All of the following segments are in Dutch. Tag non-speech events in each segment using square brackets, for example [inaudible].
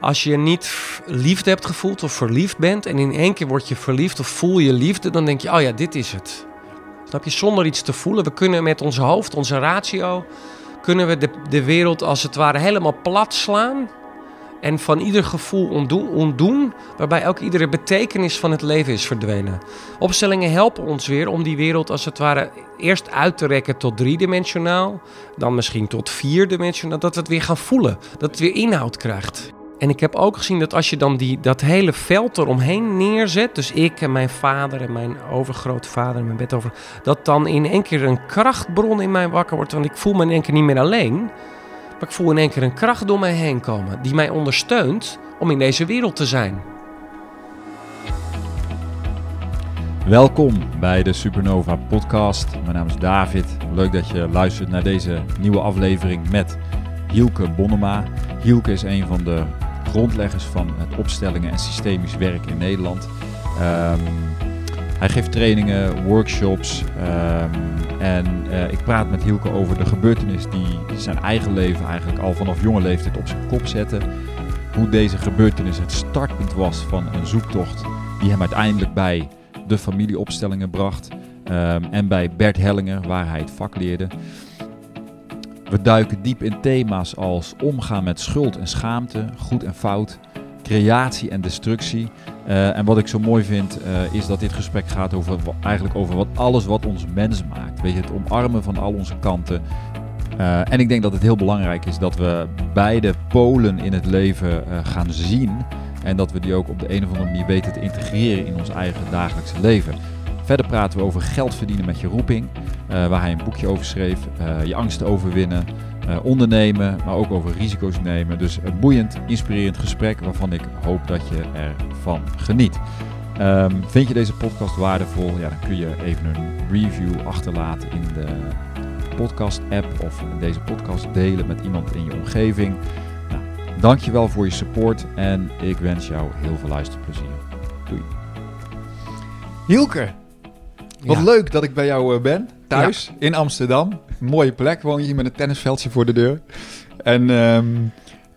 Als je niet liefde hebt gevoeld of verliefd bent en in één keer word je verliefd of voel je liefde, dan denk je, oh ja, dit is het. Snap je? Zonder iets te voelen. We kunnen met ons hoofd, onze ratio, kunnen we de, de wereld als het ware helemaal plat slaan. En van ieder gevoel ontdoen, waarbij ook iedere betekenis van het leven is verdwenen. Opstellingen helpen ons weer om die wereld als het ware eerst uit te rekken tot driedimensionaal, dan misschien tot vierdimensionaal, dat we het weer gaan voelen, dat het weer inhoud krijgt. En ik heb ook gezien dat als je dan die, dat hele veld eromheen neerzet, dus ik en mijn vader en mijn overgrootvader en mijn bed over, dat dan in één keer een krachtbron in mij wakker wordt, want ik voel me in één keer niet meer alleen, ik voel in één keer een kracht door mij heen komen die mij ondersteunt om in deze wereld te zijn. Welkom bij de Supernova Podcast. Mijn naam is David. Leuk dat je luistert naar deze nieuwe aflevering met Hielke Bonnema. Hielke is een van de grondleggers van het opstellingen en systemisch werk in Nederland. Ehm, hij geeft trainingen, workshops ehm, en eh, ik praat met Hielke over de gebeurtenis die zijn eigen leven eigenlijk al vanaf jonge leeftijd op zijn kop zette. Hoe deze gebeurtenis het startpunt was van een zoektocht die hem uiteindelijk bij de familieopstellingen bracht. ehm, en bij Bert Hellinger, waar hij het vak leerde. We duiken diep in thema's als omgaan met schuld en schaamte, goed en fout, creatie en destructie. Eh, en wat ik zo mooi vind, eh, is dat dit gesprek gaat over eigenlijk over wat alles wat ons mens maakt. Weet je, het omarmen van al onze kanten. Eh, en ik denk dat het heel belangrijk is dat we beide polen in het leven gaan zien. En dat we die ook op de een of andere manier weten te integreren in ons eigen dagelijkse leven. Verder praten we over geld verdienen met je roeping. waar hij een boekje over schreef. je angsten overwinnen. Eh, ondernemen, maar ook over risico's nemen. Dus een boeiend, inspirerend gesprek waarvan ik hoop dat je ervan geniet. Ehm, vind je deze podcast waardevol? Ja, dan kun je even een review achterlaten in de podcast-app of deze podcast delen met iemand in je omgeving. Nou, dankjewel voor je support en ik wens jou heel veel luisterplezier. Doei. Hielke, wat Ja. leuk dat ik bij jou eh, ben, thuis in Amsterdam. Een mooie plek, woon je hier met een tennisveldje voor de deur. En ehm,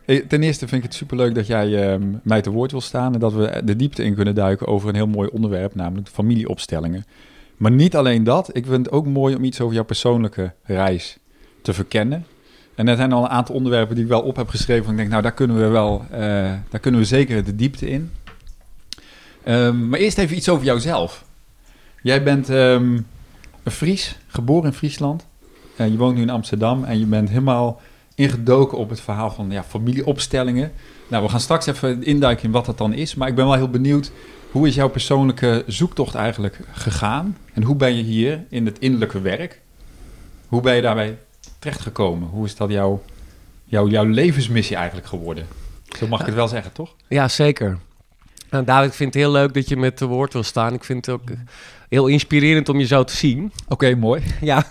eh, ten eerste vind ik het superleuk dat jij ehm, mij te woord wil staan... en dat we de diepte in kunnen duiken over een heel mooi onderwerp, namelijk familieopstellingen. Maar niet alleen dat, ik vind het ook mooi om iets over jouw persoonlijke reis te verkennen. En er zijn al een aantal onderwerpen die ik wel op heb geschreven. Ik denk, nou, daar kunnen we wel, eh, daar kunnen we zeker de diepte in. Ehm, maar eerst even iets over jouzelf. Jij bent een Fries, geboren in Friesland. En je woont nu in Amsterdam en je bent helemaal ingedoken op het verhaal van ja, familieopstellingen. Nou, we gaan straks even induiken in wat dat dan is. Maar ik ben wel heel benieuwd, hoe is jouw persoonlijke zoektocht eigenlijk gegaan? En hoe ben je hier in het innerlijke werk? Hoe ben je daarbij terechtgekomen? Hoe is dat jouw, levensmissie eigenlijk geworden? Zo mag ik het wel zeggen, toch? Ja, zeker. Nou, David, ik vind het heel leuk dat je met te woord wil staan. Ik vind het ook heel inspirerend om je zo te zien. Oké, mooi. Ja.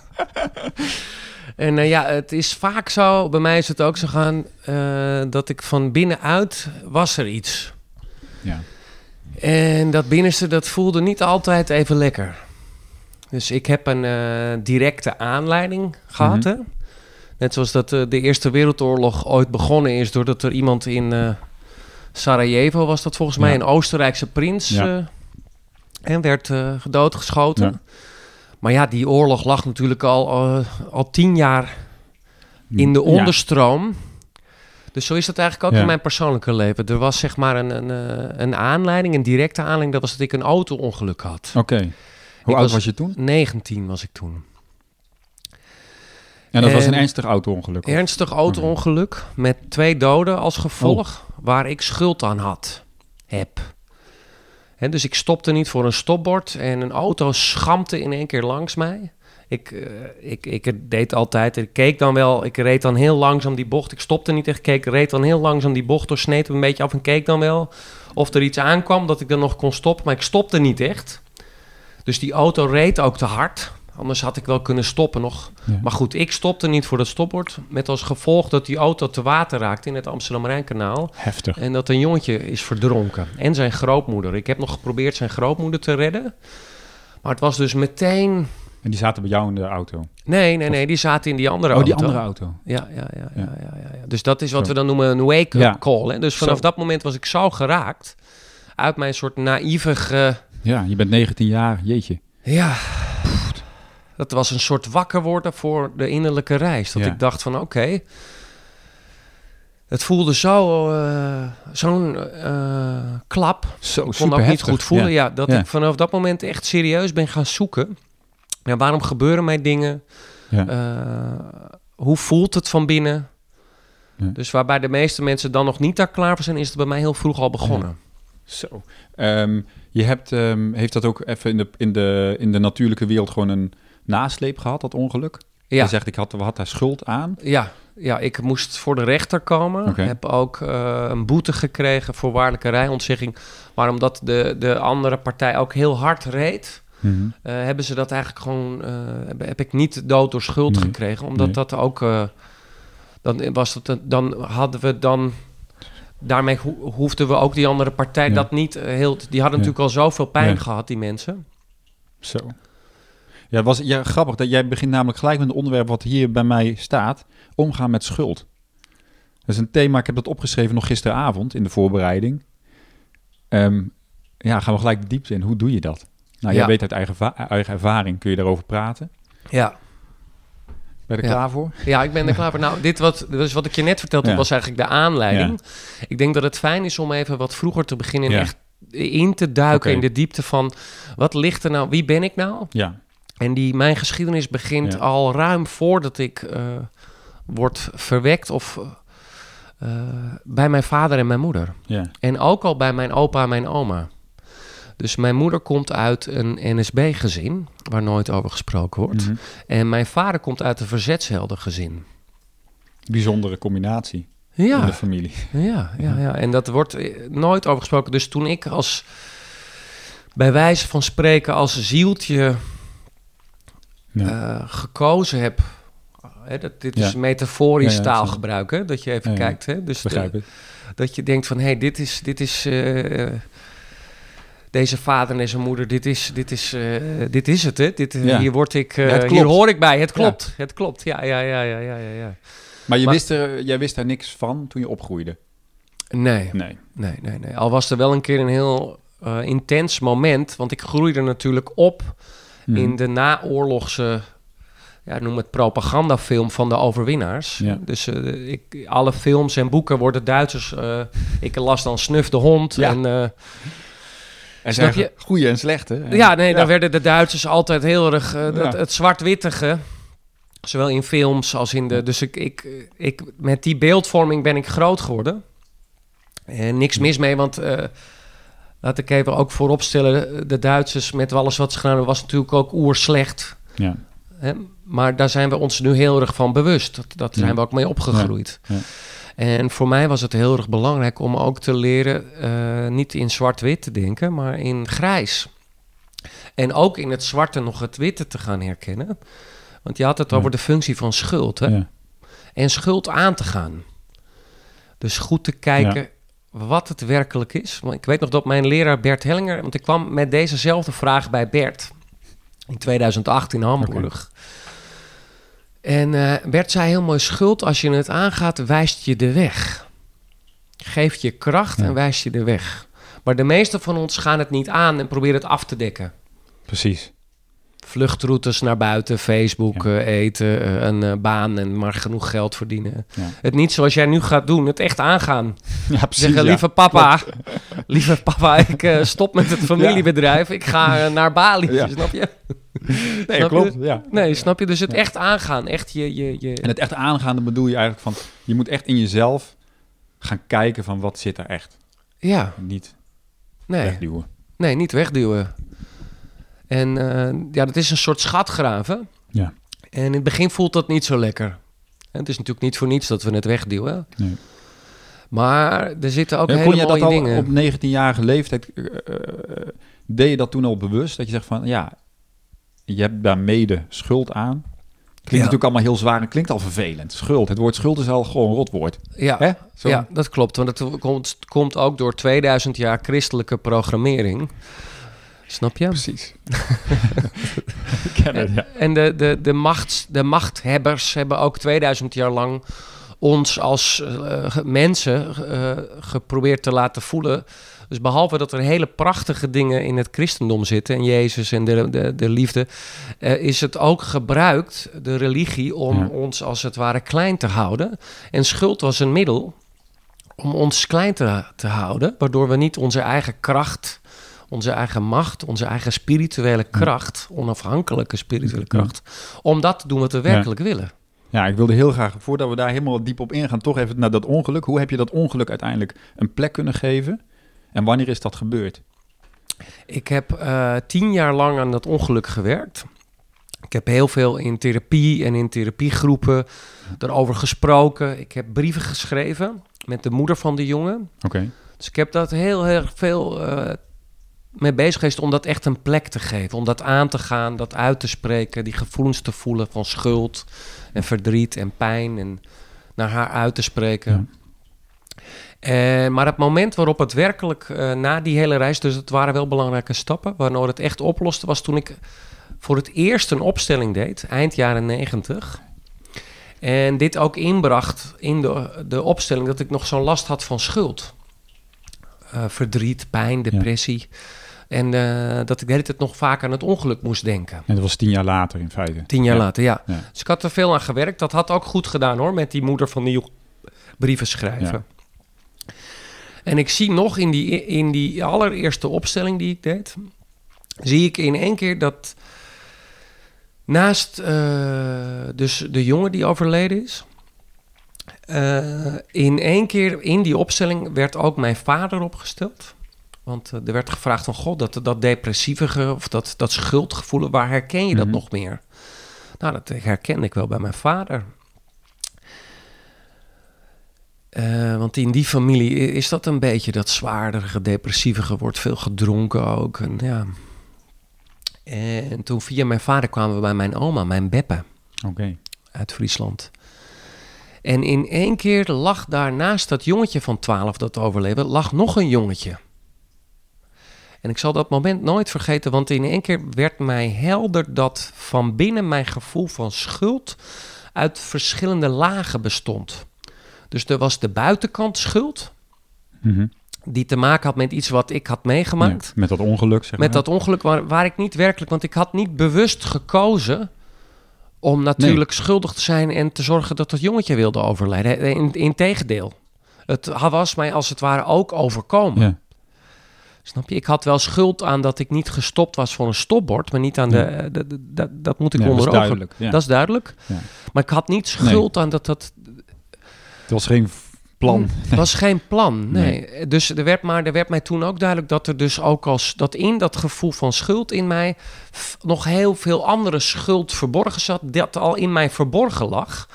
[laughs] en eh, ja, het is vaak zo, bij mij is het ook zo gaan, eh, dat ik van binnenuit was er iets. Ja. En dat binnenste, dat voelde niet altijd even lekker. Dus ik heb een eh, directe aanleiding gehad, Mhm. Net zoals dat de Eerste Wereldoorlog ooit begonnen is... doordat er iemand in Sarajevo, was dat volgens mij, een Oostenrijkse prins... Ja. En werd eh, doodgeschoten. Ja. Maar ja, die oorlog lag natuurlijk al, eh, al tien jaar in de Ja. onderstroom. Dus zo is dat eigenlijk ook Ja. in mijn persoonlijke leven. Er was zeg maar een, een, eh, een aanleiding, een directe aanleiding. Dat was dat ik een auto-ongeluk had. Oké. Hoe Ik oud was- was je toen? 19 was ik toen. En dat was En- een ernstig auto-ongeluk? Ernstig auto-ongeluk met twee doden als gevolg, Oh. waar ik schuld aan had, heb. Dus ik stopte niet voor een stopbord en een auto schampte in één keer langs mij. Ik, eh, ik, ik deed altijd, ik keek dan wel, ik reed dan heel langzaam die bocht. Ik stopte niet echt, keek, reed dan heel langzaam die bocht door, sneed hem een beetje af en keek dan wel of er iets aankwam dat ik dan nog kon stoppen. Maar ik stopte niet echt. Dus die auto reed ook te hard. Anders had ik wel kunnen stoppen nog. Ja. Maar goed, ik stopte niet voor dat stopbord. Met als gevolg dat die auto te water raakte in het Amsterdam-Rijnkanaal. Heftig. En dat een jongetje is verdronken. En zijn grootmoeder. Ik heb nog geprobeerd zijn grootmoeder te redden. Maar het was dus meteen En die zaten bij jou in de auto? Nee, nee, nee, die zaten in die andere oh, auto. die andere auto. Ja, ja, ja, ja, Ja. ja. Dus dat is wat Zo. we dan noemen een wake-up call. Hè? Dus vanaf Zo. dat moment was ik zo geraakt uit mijn soort naïvige... Ja, je bent 19 jaar, jeetje. Ja, dat was een soort wakker worden voor de innerlijke reis. Dat Ja. ik dacht van oké, het voelde zo, eh, zo'n eh, klap. Zo, Ik kon ook niet goed voelen. Ja. Ja, dat Ja. ik vanaf dat moment echt serieus ben gaan zoeken. Ja, waarom gebeuren mij dingen? Ja. Eh, hoe voelt het van binnen? Dus waarbij de meeste mensen dan nog niet daar klaar voor zijn, is het bij mij heel vroeg al begonnen. Zo. Ehm, je hebt, ehm, heeft dat ook even in de, in, de, in de natuurlijke wereld gewoon een nasleep gehad, dat ongeluk? Ja. Je zegt, ik had, had daar schuld aan. Ja, ja, ik moest voor de rechter komen. Heb ook eh, een boete gekregen voor waarlijke rijontzegging. Maar omdat de, de andere partij ook heel hard reed, Mhm. eh, hebben ze dat eigenlijk gewoon. eh, heb, heb ik niet dood door schuld Nee. gekregen. Omdat Nee. dat ook. dan, was een- dan hadden we dan. Daarmee ho- hoefden we ook die andere partij Ja. dat niet heel. Die hadden Ja. natuurlijk al zoveel pijn Ja. gehad, die mensen. Zo. Ja, het was ja, grappig. Dat jij begint namelijk gelijk met een onderwerp wat hier bij mij staat. Omgaan met schuld. Dat is een thema, ik heb dat opgeschreven nog gisteravond in de voorbereiding. Ehm, ja, gaan we gelijk de diepte in. Hoe doe je dat? Nou, jij Ja. weet uit eigen, eigen ervaring, kun je daarover praten. Ja. Ben je er Ja. klaar voor? Ja, ik ben er klaar voor. Nou, dit wat, dus wat ik je net vertelde, Ja. was eigenlijk de aanleiding. Ik denk dat het fijn is om even wat vroeger te beginnen... en echt in te duiken in de diepte van... wat ligt er nou, wie ben ik nou? Ja. En die, mijn geschiedenis begint Ja. al ruim voordat ik eh, word verwekt... of eh, bij mijn vader en mijn moeder. Ja. En ook al bij mijn opa en mijn oma. Dus mijn moeder komt uit een NSB-gezin... waar nooit over gesproken wordt. Mhm. En mijn vader komt uit een verzetsheldergezin. Bijzondere combinatie Ja. in de familie. Ja, ja, ja. En dat wordt eh, nooit over gesproken. Dus toen ik als, bij wijze van spreken, als zieltje Ja. eh, gekozen heb. Hè, dat, dit is Ja. metaforisch Ja, ja, taalgebruik, hè, dat je even Ja, ja. kijkt. Hè? Dus Begrijp ik. dat je denkt van, hé, hey, dit is, dit is eh, deze vader en deze moeder, dit is, dit is, eh, dit is het, hè? Dit, eh, Ja. Hier word ik, eh, Ja, hier hoor ik bij. Het klopt, het klopt. Ja, ja, ja, ja, ja, ja. ja. Maar, je Maar- wist er, jij wist daar niks van toen je opgroeide? Nee. Nee. Nee, nee, nee. Al was er wel een keer een heel eh, intens moment. Want ik groeide natuurlijk op Mhm. in de naoorlogse, ja, noem het propagandafilm van de overwinnaars. Ja. Dus eh, ik, alle films en boeken worden Duitsers. eh, ik las dan Snuf de Hond. Ja. En, eh, Er Snap zijn je? goede en slechte. ja, nee, daar werden de Duitsers altijd heel erg dat, Ja. het zwart-wittige. Zowel in films als in de. Dus ik, ik, ik, met die beeldvorming ben ik groot geworden. En niks mis mee, want eh, laat ik even ook vooropstellen: de Duitsers met alles wat ze gedaan hebben, was natuurlijk ook oerslecht. Ja. Hè? Maar daar zijn we ons nu heel erg van bewust. Dat, dat zijn we ook mee opgegroeid. Ja. Ja. En voor mij was het heel erg belangrijk om ook te leren eh, niet in zwart-wit te denken, maar in grijs. En ook in het zwarte nog het witte te gaan herkennen. Want je had het over de functie van schuld. Hè? En schuld aan te gaan. Dus goed te kijken wat het werkelijk is. Want ik weet nog dat mijn leraar Bert Hellinger... want ik kwam met dezezelfde vraag bij Bert... in 2008 in Hamburg. En eh, Bert zei heel mooi... schuld als je het aangaat, wijst je de weg. Geeft je kracht Ja. en wijst je de weg. Maar de meeste van ons gaan het niet aan... en proberen het af te dekken. Precies. Vluchtroutes naar buiten, Facebook, Ja. eh, eten, eh, een eh, baan en maar genoeg geld verdienen. Ja. Het niet zoals jij nu gaat doen, het echt aangaan. [laughs] Ja, precies. Zeggen, lieve papa, [laughs] lieve papa, ik stop met het [laughs] familiebedrijf. Ik ga naar Bali, Ja. snap je? Nee, Snap klopt. je? Ja. Nee, snap je? Dus het echt aangaan, echt je... je, je... En het echt aangaande bedoel je eigenlijk van... Je moet echt in jezelf gaan kijken van wat zit er echt. Ja, Niet nee, wegduwen. nee, niet wegduwen. En eh, ja, dat is een soort schatgraven. Ja. En in het begin voelt dat niet zo lekker. En het is natuurlijk niet voor niets dat we het wegduwen. Nee. Maar er zitten ook Ja, hele kon je mooie dat al dingen. op 19-jarige leeftijd... eh, eh, deed je dat toen al bewust? Dat je zegt van... Ja, je hebt daar mede schuld aan. Klinkt natuurlijk allemaal heel zwaar en klinkt al vervelend. Schuld. Het woord schuld is al gewoon een rotwoord. Ja, Hè? Zo. ja, dat klopt. Want het komt, komt ook door 2000 jaar christelijke programmering. Snap je? Precies. [laughs] en, ja. en de, de, de, macht, de machthebbers hebben ook 2000 jaar lang ons als uh, mensen uh, geprobeerd te laten voelen. Dus behalve dat er hele prachtige dingen in het christendom zitten en Jezus en de, de, de liefde, uh, is het ook gebruikt, de religie, om ja. ons als het ware klein te houden. En schuld was een middel om ons klein te, te houden, waardoor we niet onze eigen kracht onze eigen macht, onze eigen spirituele kracht, onafhankelijke spirituele kracht, om dat te doen wat we werkelijk willen. Ja, ik wilde heel graag, voordat we daar helemaal diep op ingaan, toch even naar dat ongeluk. Hoe heb je dat ongeluk uiteindelijk een plek kunnen geven? En wanneer is dat gebeurd? Ik heb uh, tien jaar lang aan dat ongeluk gewerkt. Ik heb heel veel in therapie en in therapiegroepen erover gesproken. Ik heb brieven geschreven met de moeder van de jongen. Oké. Dus ik heb dat heel erg veel uh, mee bezig geweest om dat echt een plek te geven. Om dat aan te gaan, dat uit te spreken, die gevoelens te voelen van schuld en verdriet en pijn en naar haar uit te spreken. Ja. En, maar het moment waarop het werkelijk uh, na die hele reis, dus het waren wel belangrijke stappen, waardoor het echt oploste, was toen ik voor het eerst een opstelling deed, eind jaren negentig. En dit ook inbracht in de, de opstelling dat ik nog zo'n last had van schuld. Uh, verdriet, pijn, depressie. Ja. En uh, dat ik de hele tijd nog vaak aan het ongeluk moest denken. En dat was tien jaar later in feite. Tien jaar ja. later, ja. ja. Dus ik had er veel aan gewerkt. Dat had ook goed gedaan hoor, met die moeder van die brieven schrijven. Ja. En ik zie nog in die, in die allereerste opstelling die ik deed, zie ik in één keer dat naast uh, dus de jongen die overleden is, uh, in één keer in die opstelling werd ook mijn vader opgesteld. Want uh, er werd gevraagd van God, dat, dat depressieve of dat, dat schuldgevoel, waar herken je dat mm -hmm. nog meer? Nou, dat herken ik wel bij mijn vader. Uh, want in die familie is dat een beetje dat zwaardere, depressieve, wordt veel gedronken ook. En, ja. en toen via mijn vader kwamen we bij mijn oma, mijn Beppe. Okay. Uit Friesland. En in één keer lag daar naast dat jongetje van 12 dat overleefde, lag nog een jongetje. En ik zal dat moment nooit vergeten, want in één keer werd mij helder dat van binnen mijn gevoel van schuld uit verschillende lagen bestond. Dus er was de buitenkant schuld, mm -hmm. die te maken had met iets wat ik had meegemaakt. Met dat ongeluk, zeg Met dat ongeluk waar, waar, ik niet werkelijk, want ik had niet bewust gekozen om natuurlijk nee. schuldig te zijn en te zorgen dat dat jongetje wilde overlijden. In, Integendeel. Het was mij als het ware ook overkomen. Ja. Snap je? Ik had wel schuld aan dat ik niet gestopt was voor een stopbord, maar niet aan de. Ja. de, de, de dat moet ik ja, onder dat is duidelijk. Ja. Dat is duidelijk. Ja. Maar ik had niet schuld nee. aan dat dat. Het was geen plan. Het was geen plan. Nee. nee. Dus er werd, maar er werd mij toen ook duidelijk dat er dus ook als dat in dat gevoel van schuld in mij nog heel veel andere schuld verborgen zat, dat al in mij verborgen lag.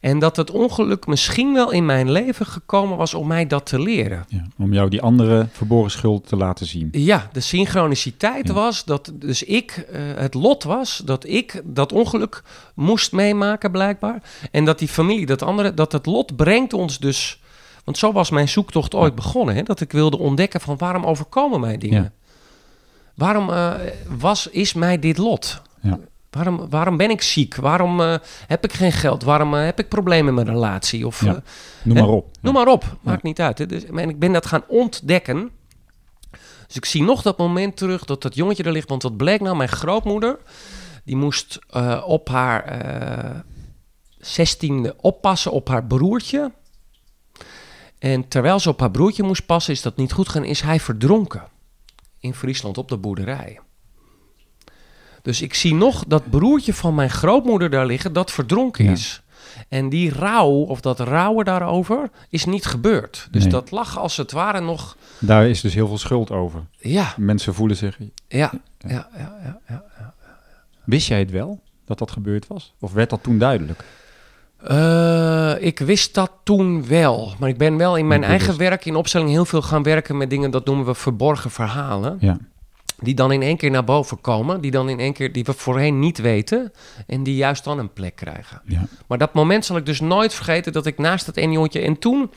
En dat het ongeluk misschien wel in mijn leven gekomen was om mij dat te leren. Ja, om jou die andere verborgen schuld te laten zien. Ja, de synchroniciteit ja. was dat dus ik, uh, het lot was dat ik dat ongeluk moest meemaken blijkbaar. En dat die familie, dat andere, dat het lot brengt ons dus... Want zo was mijn zoektocht ooit begonnen. Hè? Dat ik wilde ontdekken van waarom overkomen mij dingen? Waarom uh, was, is mij dit lot? Ja. Waarom, waarom ben ik ziek? Waarom uh, heb ik geen geld? Waarom uh, heb ik problemen in mijn relatie? Of, ja, uh, noem maar op. Noem maar op. Maakt niet uit. Hè? Dus, en ik ben dat gaan ontdekken. Dus ik zie nog dat moment terug dat dat jongetje er ligt. Want wat bleek nou? Mijn grootmoeder, die moest op haar zestiende oppassen op haar broertje. En terwijl ze op haar broertje moest passen, is dat niet goed gaan. Is hij verdronken in Friesland op de boerderij. Dus ik zie nog dat broertje van mijn grootmoeder daar liggen, dat verdronken ja. is. En die rouw, of dat rouwen daarover, is niet gebeurd. Dus nee. dat lag als het ware nog... Daar is dus heel veel schuld over. Ja. Mensen voelen zich... Ja, ja, ja, ja, ja, ja. Wist jij het wel, dat dat gebeurd was? Of werd dat toen duidelijk? Uh, ik wist dat toen wel. Maar ik ben wel in mijn eigen werk, in opstelling, heel veel gaan werken met dingen, dat noemen we verborgen verhalen. Ja die dan in één keer naar boven komen, die dan in één keer die we voorheen niet weten en die juist dan een plek krijgen. Ja. Maar dat moment zal ik dus nooit vergeten dat ik naast dat ene jongetje en toen,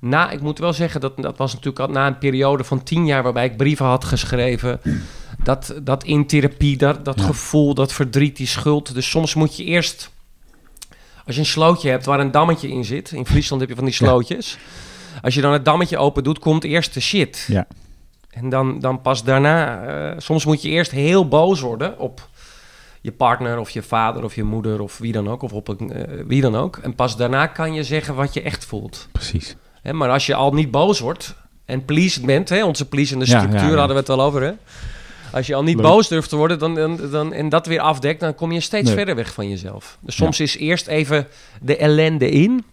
na, ik moet wel zeggen dat dat was natuurlijk al na een periode van tien jaar waarbij ik brieven had geschreven dat, dat in therapie, dat, dat Ja. gevoel, dat verdriet, die schuld. Dus soms moet je eerst, als je een slootje hebt waar een dammetje in zit, in Friesland heb je van die Ja. slootjes. Als je dan het dammetje open doet, komt eerst de shit. Ja. En dan, dan pas daarna, eh, soms moet je eerst heel boos worden op je partner of je vader of je moeder of wie dan ook, of op een, eh, wie dan ook. En pas daarna kan je zeggen wat je echt voelt. Precies. Hè, maar als je al niet boos wordt en pleased bent, hè, onze pleasende structuur ja, ja. hadden we het al over. Hè? Als je al niet Leuk. boos durft te worden dan, dan, dan, en dat weer afdekt, dan kom je steeds verder weg van jezelf. Dus soms is eerst even de ellende in,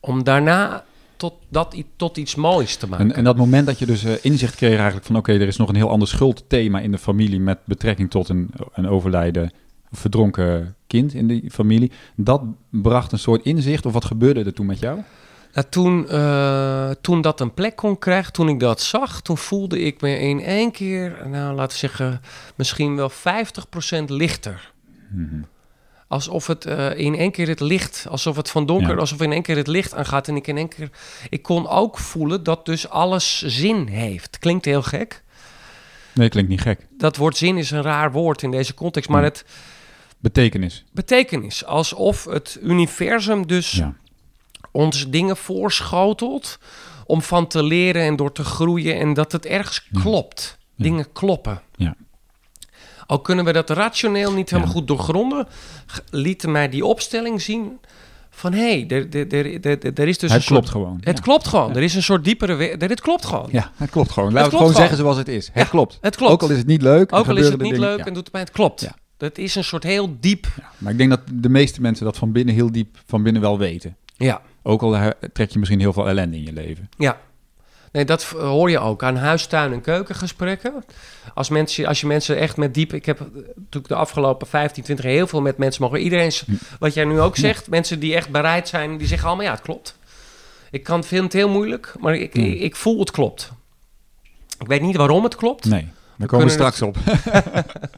om daarna tot, dat, tot iets moois te maken. En, en dat moment dat je dus eh, inzicht kreeg eigenlijk van... oké, er is nog een heel ander schuldthema in de familie... met betrekking tot een, een overlijden verdronken kind in die familie. Dat bracht een soort inzicht of wat gebeurde er toen met jou? Nou, toen, eh, toen dat een plek kon krijgen, toen ik dat zag, toen voelde ik me in één keer, nou laten we zeggen, misschien wel 50% lichter. Mhm. Alsof het eh, in één keer het licht, alsof het van donker, Ja. alsof in één keer het licht aangaat. En ik in één keer, ik kon ook voelen dat dus alles zin heeft. Klinkt heel gek. Nee, klinkt niet gek. Dat woord zin is een raar woord in deze context, maar Ja. het Betekenis. betekenis. Alsof het universum dus Ja. ons dingen voorschotelt om van te leren en door te groeien en dat het ergens klopt. Dingen kloppen. Ja. Al kunnen we dat rationeel niet helemaal goed doorgronden, lieten mij die opstelling zien van hé, hey, er, er, er, er, er is dus het een klopt gewoon. Het klopt gewoon. Er is een soort diepere... er- Dit klopt gewoon. Ja, het klopt gewoon. Laten we gewoon zeggen zoals het is. Het klopt. Het klopt. Ook al is het niet leuk. Ook al is het niet leuk en doet het mij... Het klopt. Dat is een soort heel diep... Maar ik denk dat de meeste mensen dat van binnen heel diep van binnen wel weten. Ja, Ook al trek je misschien heel veel ellende in je leven. ja. Nee, dat v- hoor je ook aan huis, tuin en keukengesprekken. Als, mensen, als je mensen echt met diep... Ik heb eh, natuurlijk de afgelopen 15, 20 jaar heel veel met mensen mogen... Iedereen, wat jij nu ook zegt, mensen die echt bereid zijn... die zeggen allemaal ja, het klopt. Ik kan, vind het heel moeilijk, maar ik, ik, ik voel het klopt. Ik weet niet waarom het klopt. Nee, daar komen we kunnen straks op. [laughs]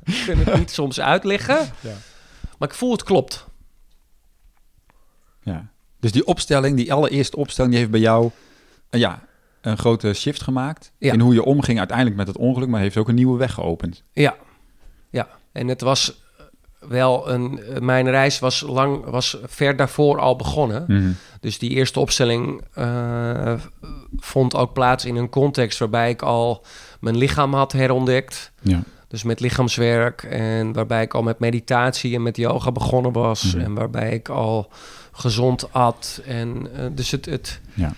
Ik kan het niet soms uitleggen. Ja. Maar ik voel het klopt. Ja. Dus die opstelling, die allereerste opstelling, die heeft bij jou eh, ja, een grote shift gemaakt. Ja. In hoe je omging uiteindelijk met het ongeluk, maar heeft ook een nieuwe weg geopend. Ja, ja. En het was wel een. eh, Mijn reis was lang, was ver daarvoor al begonnen. Mhm. Dus die eerste opstelling eh, vond ook plaats in een context waarbij ik al mijn lichaam had herontdekt. Ja. Dus met lichaamswerk en waarbij ik al met meditatie en met yoga begonnen was. Mhm. En waarbij ik al gezond at. En eh, dus het, het, Ja.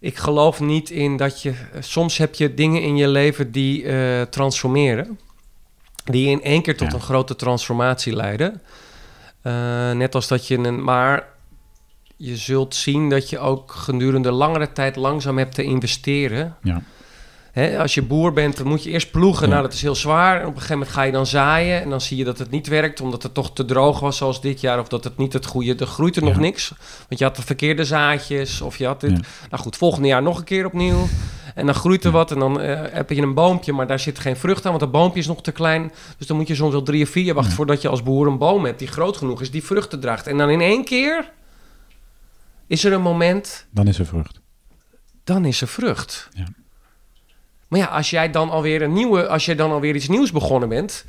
Ik geloof niet in dat je. Soms heb je dingen in je leven die eh, transformeren. Die in één keer tot Ja. een grote transformatie leiden. Eh, net als dat je een. Maar je zult zien dat je ook gedurende langere tijd langzaam hebt te investeren. Ja. Hè, als je boer bent, dan moet je eerst ploegen. Ja. Nou, dat is heel zwaar. Op een gegeven moment ga je dan zaaien. En dan zie je dat het niet werkt, omdat het toch te droog was zoals dit jaar. Of dat het niet het goede... Er groeit er nog niks. Want je had de verkeerde zaadjes. Of je had dit... Ja. Nou goed, volgende jaar nog een keer opnieuw. En dan groeit er wat. En dan eh, heb je een boompje, maar daar zit geen vrucht aan. Want dat boompje is nog te klein. Dus dan moet je soms wel drie of vier jaar wachten... Voordat je als boer een boom hebt die groot genoeg is... die vruchten draagt. En dan in één keer is er een moment Dan is er vrucht. dan is er vrucht. Ja. Maar ja, als jij dan alweer een nieuwe, als jij dan alweer iets nieuws begonnen bent,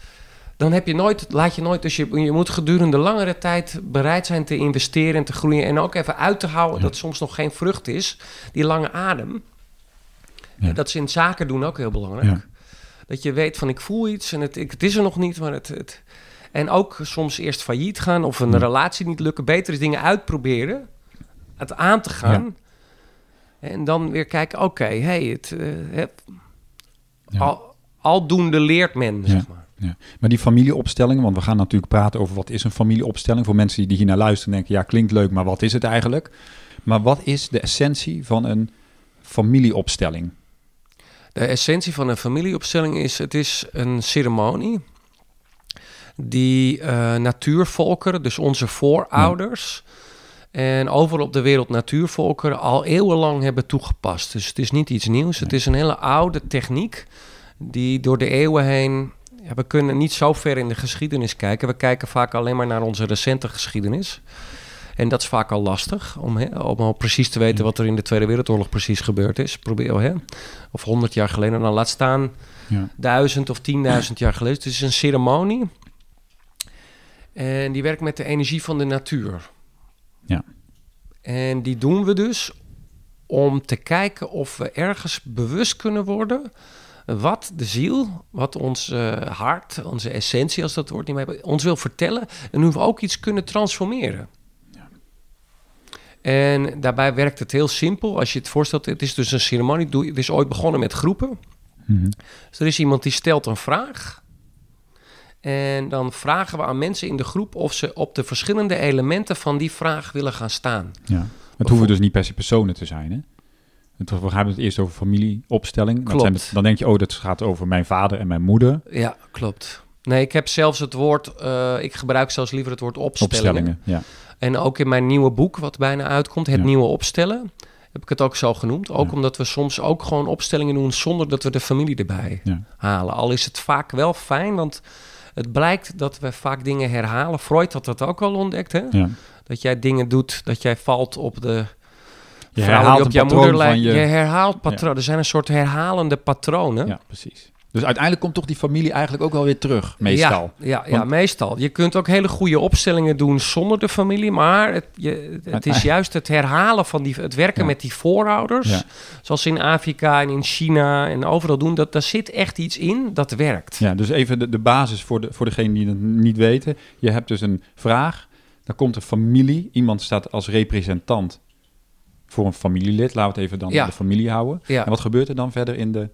dan heb je nooit, laat je nooit, dus je, je moet gedurende langere tijd bereid zijn te investeren en te groeien en ook even uit te houden Ja. dat soms nog geen vrucht is, die lange adem. Ja. Dat is in zaken doen ook heel belangrijk. Ja. Dat je weet van ik voel iets en het, ik, het is er nog niet, maar het, het en ook soms eerst failliet gaan of een relatie niet lukken, beter is dingen uitproberen, het aan te gaan. En dan weer kijken, oké, hey, het, hè, Ja. al, aldoende leert men, Ja. zeg maar. Maar die familieopstellingen, want we gaan natuurlijk praten over wat is een familieopstelling. Voor mensen die hier naar luisteren denken, ja klinkt leuk, maar wat is het eigenlijk? Maar wat is de essentie van een familieopstelling? De essentie van een familieopstelling is, het is een ceremonie die eh, natuurvolkeren, dus onze voorouders... En overal op de wereld natuurvolkeren al eeuwenlang hebben toegepast. Dus het is niet iets nieuws. Het is een hele oude techniek die door de eeuwen heen... Ja, we kunnen niet zo ver in de geschiedenis kijken. We kijken vaak alleen maar naar onze recente geschiedenis. En dat is vaak al lastig om, hè, om al precies te weten wat er in de Tweede Wereldoorlog precies gebeurd is. Probeer, hè, of honderd jaar geleden. Dan laat staan Ja. duizend of tienduizend jaar geleden. Het is een ceremonie. En die werkt met de energie van de natuur. Ja. En die doen we dus om te kijken of we ergens bewust kunnen worden wat de ziel, wat ons eh, hart, onze essentie, als dat woord niet meer ons wil vertellen en hoe we ook iets kunnen transformeren. En daarbij werkt het heel simpel. Als je het voorstelt, het is dus een ceremonie. Het is ooit begonnen met groepen. Mhm. Dus er is iemand die stelt een vraag. En dan vragen we aan mensen in de groep of ze op de verschillende elementen van die vraag willen gaan staan. Ja. Het hoeven dus niet per se personen te zijn, hè? Het, we hebben het eerst over familieopstelling. Klopt. zijn het- dan denk je, oh, dat gaat over mijn vader en mijn moeder. Ja, klopt. Nee, ik heb zelfs het woord, eh, ik gebruik zelfs liever het woord opstellingen. Opstellingen, ja. En ook in mijn nieuwe boek, wat bijna uitkomt, Het Ja. Nieuwe Opstellen, heb ik het ook zo genoemd. Ook Ja. omdat we soms ook gewoon opstellingen doen zonder dat we de familie erbij halen. Al is het vaak wel fijn, want het blijkt dat we vaak dingen herhalen. Freud had dat ook al ontdekt, hè? ja. Dat jij dingen doet, dat jij valt op de Je vrouw herhaalt die op jouw moeder lijkt. je... herhaalt patronen. Er zijn een soort herhalende patronen. Ja, precies. Dus uiteindelijk komt toch die familie eigenlijk ook wel weer terug, meestal. Ja, ja, ja, Want- meestal. Je kunt ook hele goede opstellingen doen zonder de familie, maar het, je, het is juist het herhalen van die, het werken Ja. met die voorouders, Ja. zoals in Afrika en in China en overal doen, dat daar zit echt iets in dat werkt. Ja, dus even de, de basis voor, de, voor degenen die het niet weten. Je hebt dus een vraag, dan komt een familie, iemand staat als representant voor een familielid. Laten we het even dan Ja. de familie houden. Ja. En wat gebeurt er dan verder in de,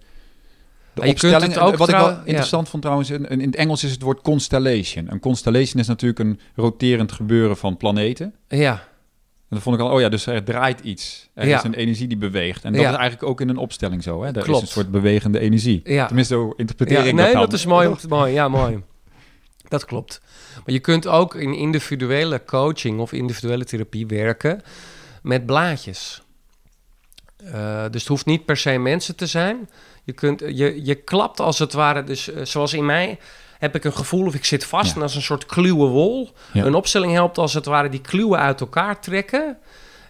de Ja, je kunt opstelling? ook wat ik wel interessant vond trouwens, in, in het Engels is het woord constellation. Een constellation is natuurlijk een roterend gebeuren van planeten. Ja, En dan vond ik al, oh ja, dus er draait iets. Er Ja. is een energie die beweegt. En dat Ja. is eigenlijk ook in een opstelling zo. Hè? Er Klopt. is een soort bewegende energie. ja. Tenminste, zo interpreteer Ja, ik nee, dat dat, dan. is mooi. mooi. Ja, mooi. Dat klopt. Maar je kunt ook in individuele coaching of individuele therapie werken met blaadjes. Eh, dus het hoeft niet per se mensen te zijn. Je, kunt, je, je klapt als het ware, dus eh, zoals in mij heb ik een gevoel of ik zit vast Ja. en als een soort kluwe wol. Ja. Een opstelling helpt als het ware die kluwen uit elkaar trekken.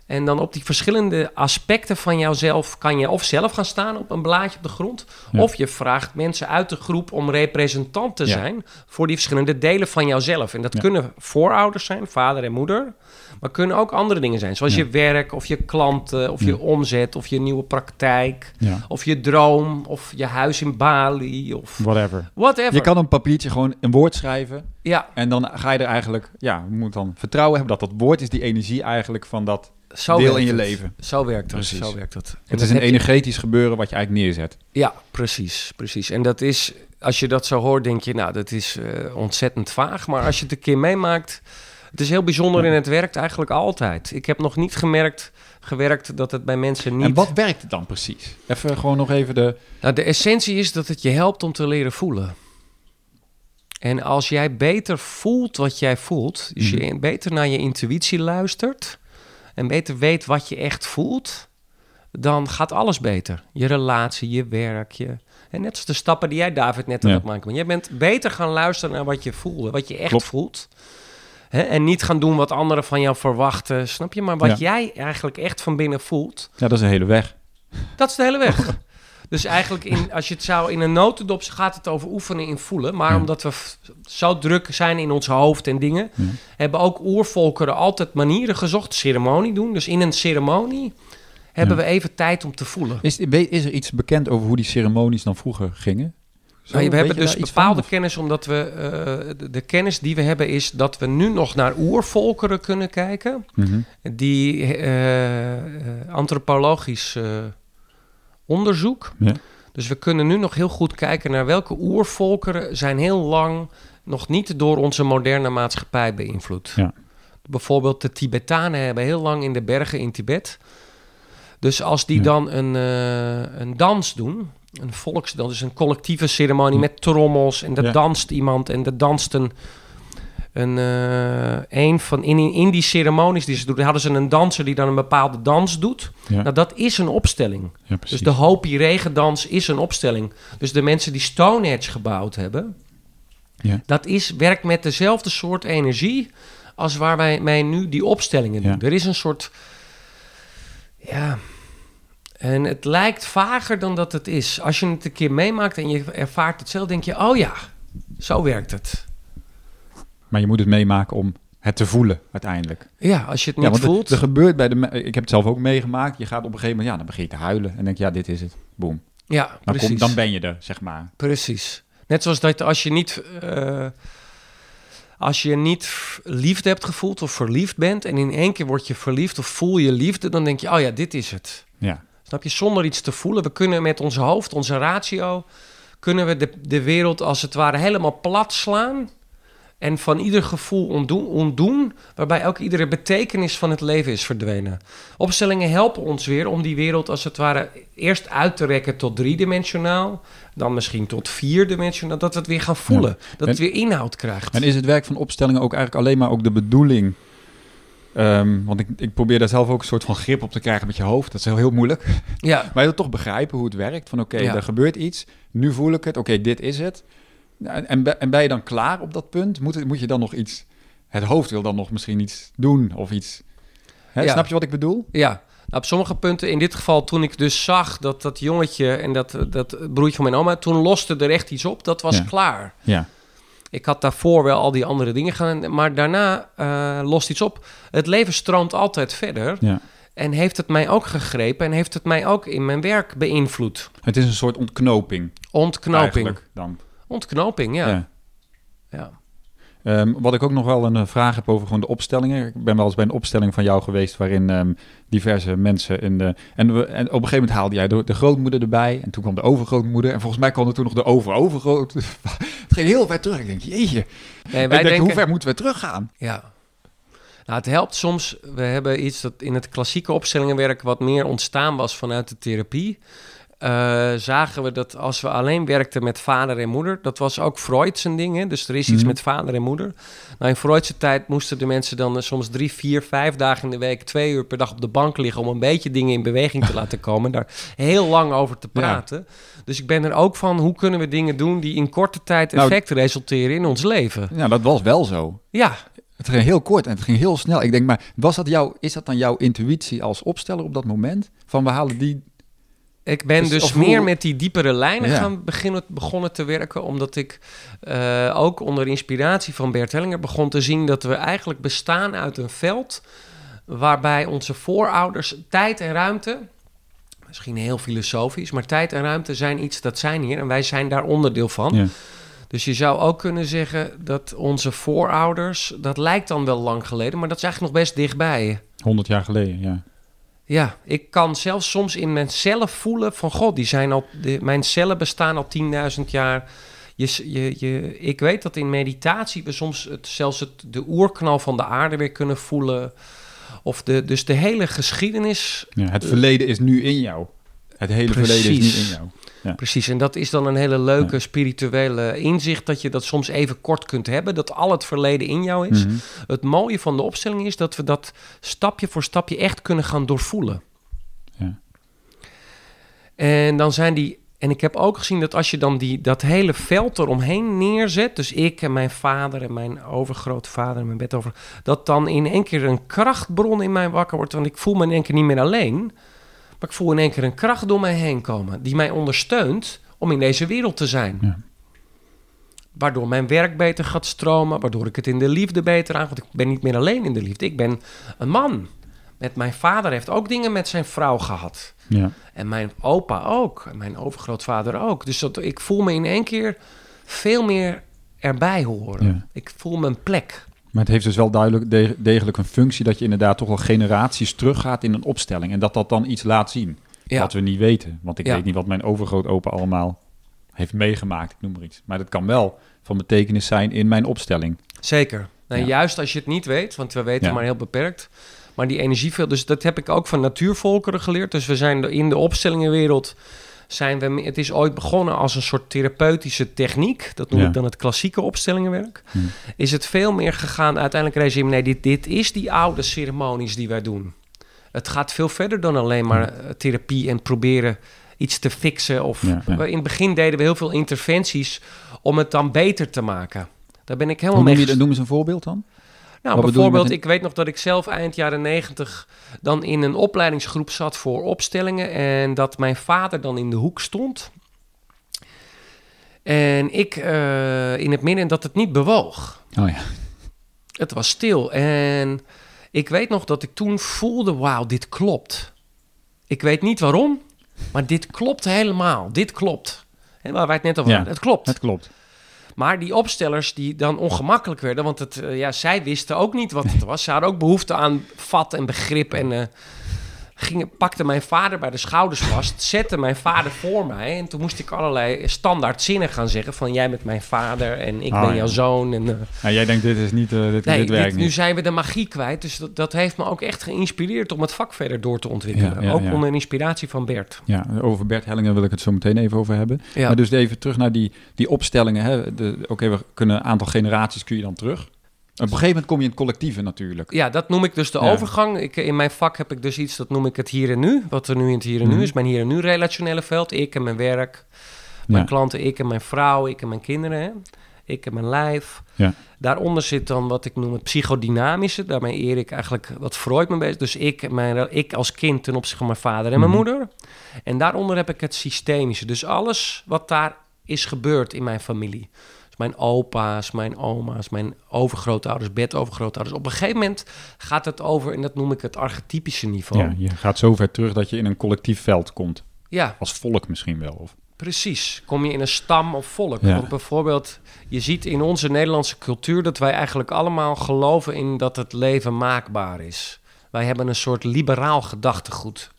En dan op die verschillende aspecten van jouzelf kan je of zelf gaan staan op een blaadje op de grond. Ja. Of je vraagt mensen uit de groep om representant te zijn voor die verschillende delen van jouzelf. En dat kunnen voorouders zijn, vader en moeder. Maar kunnen ook andere dingen zijn. Zoals Ja. je werk of je klanten of Ja. je omzet of je nieuwe praktijk. Ja, Of je droom of je huis in Bali of whatever. whatever. Je kan op een papiertje gewoon een woord schrijven. Ja, En dan ga je er eigenlijk, ja, je moet dan vertrouwen hebben dat dat woord is die energie eigenlijk van dat zo deel in je het. leven. Zo werkt het. Precies. Zo werkt het. En Het is een je- energetisch gebeuren wat je eigenlijk neerzet. Ja, precies, precies. En dat is, als je dat zo hoort, denk je, nou, dat is eh, ontzettend vaag. Maar als je het een keer meemaakt, het is heel bijzonder en het werkt eigenlijk altijd. Ik heb nog niet gemerkt, gewerkt dat het bij mensen niet... En wat werkt het dan precies? Even gewoon nog even de... Nou, de essentie is dat het je helpt om te leren voelen. En als jij beter voelt wat jij voelt, dus je beter naar je intuïtie luistert en beter weet wat je echt voelt, dan gaat alles beter. Je relatie, je werk, je... En net als de stappen die jij, David, net aan Ja. het maken bent. Jij bent beter gaan luisteren naar wat je voelde, wat je echt Klopt. voelt. Hè? En niet gaan doen wat anderen van jou verwachten, snap je? Maar wat Ja. jij eigenlijk echt van binnen voelt, Ja, dat is een hele weg. dat is de hele weg. [laughs] Dus eigenlijk, in, als je het zou in een notendop, gaat het over oefenen in voelen. Maar Ja. omdat we zo druk zijn in ons hoofd en dingen, Ja. hebben ook oervolkeren altijd manieren gezocht, ceremonie doen. Dus in een ceremonie hebben Ja. we even tijd om te voelen. Is, is er iets bekend over hoe die ceremonies dan vroeger gingen? Nou, we hebben dus bepaalde van, kennis, omdat we eh, de, de kennis die we hebben is dat we nu nog naar oervolkeren kunnen kijken. Mhm. die eh, eh, antropologisch onderzoek. Ja. Dus we kunnen nu nog heel goed kijken naar welke oervolkeren zijn heel lang nog niet door onze moderne maatschappij beïnvloed. Ja. Bijvoorbeeld de Tibetanen hebben heel lang in de bergen in Tibet. Dus als die Ja. dan een, een dans doen, een volksdans, dus een collectieve ceremonie met trommels en Ja. danst iemand en er danst een, een, eh, een van in, in die ceremonies die ze doen, hadden ze een danser die dan een bepaalde dans doet. Ja, Nou, dat is een opstelling. ja. Dus de Hopi regendans is een opstelling. Dus de mensen die Stonehenge gebouwd hebben, Ja. dat is, werkt met dezelfde soort energie als waar wij mij nu die opstellingen doen. Er is een soort, ja, en het lijkt vager dan dat het is. Als je het een keer meemaakt en je ervaart het zelf, denk je, oh ja, zo werkt het. Maar je moet het meemaken om het te voelen uiteindelijk. Ja, als je het niet ja, want voelt. Er, gebeurt bij de... Ik heb het zelf ook meegemaakt. Je gaat op een gegeven moment... Ja, dan begin je te huilen. En denk je, ja, dit is het. Boom. ja, Dan, precies. kom, dan ben je er, zeg maar. Precies. Net zoals dat als je niet. eh, als je niet liefde hebt gevoeld of verliefd bent en in één keer word je verliefd of voel je liefde, dan denk je, oh ja, dit is het. Ja. Snap je? Zonder iets te voelen. We kunnen met ons hoofd, onze ratio, kunnen we de, de wereld als het ware helemaal plat slaan. En van ieder gevoel ontdoen, ontdoen, waarbij ook iedere betekenis van het leven is verdwenen. Opstellingen helpen ons weer om die wereld als het ware eerst uit te rekken tot driedimensionaal, dan misschien tot vierdimensionaal, dat we het weer gaan voelen. Dat het weer inhoud krijgt. En is het werk van opstellingen ook eigenlijk alleen maar ook de bedoeling? Ehm, want ik, ik probeer daar zelf ook een soort van grip op te krijgen met je hoofd. Dat is heel, heel moeilijk. ja, Maar je wilt toch begrijpen hoe het werkt. Van oké, Ja. er gebeurt iets. Nu voel ik het. Oké, dit is het. En, en, ben- en ben je dan klaar op dat punt? Moet, moet je dan nog iets... Het hoofd wil dan nog misschien iets doen of iets... Hè, Ja. Snap je wat ik bedoel? Ja, nou, op sommige punten, in dit geval toen ik dus zag dat dat jongetje en dat, dat broertje van mijn oma, toen loste er echt iets op, dat was klaar. Ja. Ik had daarvoor wel al die andere dingen gedaan, maar daarna eh, lost iets op. Het leven stroomt altijd verder ja. en heeft het mij ook gegrepen en heeft het mij ook in mijn werk beïnvloed. Het is een soort ontknoping. Ontknoping. Eigenlijk dan. Ontknoping, ja. Ja. ja. Ehm, wat ik ook nog wel een eh, vraag heb over gewoon de opstellingen. Ik ben wel eens bij een opstelling van jou geweest waarin ehm, diverse mensen in de... En, we, en op een gegeven moment haalde jij de, de grootmoeder erbij en toen kwam de overgrootmoeder en volgens mij kwam er toen nog de over-overgroot. Ging heel ver terug. Ik denk, jeetje. Nee, ik wij denk, denken, hoe ver moeten we teruggaan? Ja. Nou, het helpt soms. We hebben iets dat in het klassieke opstellingenwerk wat meer ontstaan was vanuit de therapie. Eh, zagen we dat als we alleen werkten met vader en moeder, dat was ook Freud zijn ding, hè? dus er is iets Mhm. met vader en moeder. Nou, in Freudse tijd moesten de mensen dan eh, soms drie, vier, vijf dagen in de week, twee uur per dag op de bank liggen om een beetje dingen in beweging te [laughs] laten komen, daar heel lang over te Ja. praten. Dus ik ben er ook van, hoe kunnen we dingen doen die in korte tijd Nou, effect resulteren in ons leven? Ja, dat was wel zo. Ja, Het ging heel kort en het ging heel snel. Ik denk, maar was dat jouw, is dat dan jouw intuïtie als opsteller op dat moment? Van we halen die... Ik ben Dus dus, hoe- meer met die diepere lijnen Ja. gaan beginnen, begonnen te werken, omdat ik eh, ook onder inspiratie van Bert Hellinger begon te zien dat we eigenlijk bestaan uit een veld waarbij onze voorouders tijd en ruimte, misschien heel filosofisch, maar tijd en ruimte zijn iets dat zijn hier en wij zijn daar onderdeel van. Ja. Dus je zou ook kunnen zeggen dat onze voorouders, dat lijkt dan wel lang geleden, maar dat is eigenlijk nog best dichtbij. 100 jaar geleden, ja. Ja, ik kan zelfs soms in mijn cellen voelen van... God, die zijn al, de, mijn cellen bestaan al 10.000 jaar. Je, je, je, ik weet dat in meditatie we soms het, zelfs het, de oerknal van de aarde weer kunnen voelen. Of de, dus de hele geschiedenis... ja. Het verleden is nu in jou. Het hele verleden is nu in jou. Precies, en dat is dan een hele leuke spirituele inzicht... dat je dat soms even kort kunt hebben. Dat al het verleden in jou is. Mhm. Het mooie van de opstelling is dat we dat stapje voor stapje echt kunnen gaan doorvoelen. Ja. En dan zijn die. En ik heb ook gezien dat als je dan die, dat hele veld eromheen neerzet, dus ik en mijn vader en mijn overgrootvader en mijn bed over, dat dan in één keer een krachtbron in mij wakker wordt. Want ik voel me in één keer niet meer alleen, maar ik voel in één keer een kracht door mij heen komen die mij ondersteunt om in deze wereld te zijn. Ja. Waardoor mijn werk beter gaat stromen, waardoor ik het in de liefde beter aan. Want ik ben niet meer alleen in de liefde. Ik ben een man. Met mijn vader heeft ook dingen met zijn vrouw gehad. Ja. En mijn opa ook. En mijn overgrootvader ook. Dus dat, ik voel me in één keer veel meer erbij horen. Ja. Ik voel mijn plek. Maar het heeft dus wel duidelijk de- degelijk een functie dat je inderdaad toch wel generaties teruggaat in een opstelling. En dat dat dan iets laat zien. Ja, Wat we niet weten. Want ik Ja. weet niet wat mijn overgrootopa allemaal heeft meegemaakt. Ik noem maar iets. Maar dat kan wel van betekenis zijn in mijn opstelling. zeker. Nou, Ja. Juist als je het niet weet, want we weten maar heel beperkt. Maar die energieveld, dus dat heb ik ook van natuurvolkeren geleerd. Dus we zijn in de opstellingenwereld zijn we, het is ooit begonnen als een soort therapeutische techniek. Dat noem Ja. ik dan het klassieke opstellingenwerk. Hm. Is het veel meer gegaan, uiteindelijk regime, nee, dit, dit is die oude ceremonies die wij doen. Het gaat veel verder dan alleen maar eh, therapie en proberen iets te fixen. Of, Ja, ja. We- In het begin deden we heel veel interventies om het dan beter te maken. Daar ben ik Hoe helemaal noem, mee je, ges- noem eens een voorbeeld dan? Wat met bijvoorbeeld, een- ik weet nog dat ik zelf eind jaren negentig dan in een opleidingsgroep zat voor opstellingen. En dat mijn vader dan in de hoek stond. En ik eh, in het midden en dat het niet bewoog. Oh ja. Het was stil. En ik weet nog dat ik toen voelde, wauw, dit klopt. Ik weet niet waarom, maar dit klopt helemaal. Dit klopt. En waar wij het net over Ja, hadden. Het klopt. Het klopt. Maar die opstellers die dan ongemakkelijk werden, want het, eh, ja, zij wisten ook niet wat het was. Ze hadden ook behoefte aan vat en begrip en pakte mijn vader bij de schouders vast, zette mijn vader voor mij en toen moest ik allerlei standaard zinnen gaan zeggen van jij bent mijn vader en ik Ah, ben ja. jouw zoon. En, eh, Nou, jij denkt, dit is niet, eh, dit, nee, dit werkt dit- nu zijn we de magie kwijt, dus dat, dat heeft me ook echt geïnspireerd om het vak verder door te ontwikkelen. Ja, ja, ook onder inspiratie van Bert. Ja, over Bert Hellinger wil ik het zo meteen even over hebben. Ja. Maar dus even terug naar die, die opstellingen. Oké, we kunnen een aantal generaties kun je dan terug. Op een gegeven moment kom je in het collectieve natuurlijk. Ja, dat noem ik dus de Ja. overgang. Ik, in mijn vak heb ik dus iets, dat noem ik het hier en nu. Wat er nu in het hier en nu Mhm. is. Mijn hier en nu relationele veld. Ik en mijn werk. Mijn Ja. klanten, ik en mijn vrouw. Ik en mijn kinderen. Hè. Ik en mijn lijf. Ja. Daaronder zit dan wat ik noem het psychodynamische. Daarmee eer ik eigenlijk wat Freud me bezig. Dus ik, mijn, ik als kind ten opzichte van mijn vader en mijn Mhm. moeder. En daaronder heb ik het systemische. Dus alles wat daar is gebeurd in mijn familie. Mijn opa's, mijn oma's, mijn overgrootouders, bedovergrootouders. Op een gegeven moment gaat het over, en dat noem ik het archetypische niveau. Ja, je gaat zo ver terug dat je in een collectief veld komt. ja Als volk misschien wel. Of, Precies. Kom je in een stam of volk. Ja. Want bijvoorbeeld, je ziet in onze Nederlandse cultuur dat wij eigenlijk allemaal geloven in dat het leven maakbaar is. Wij hebben een soort liberaal gedachtegoed.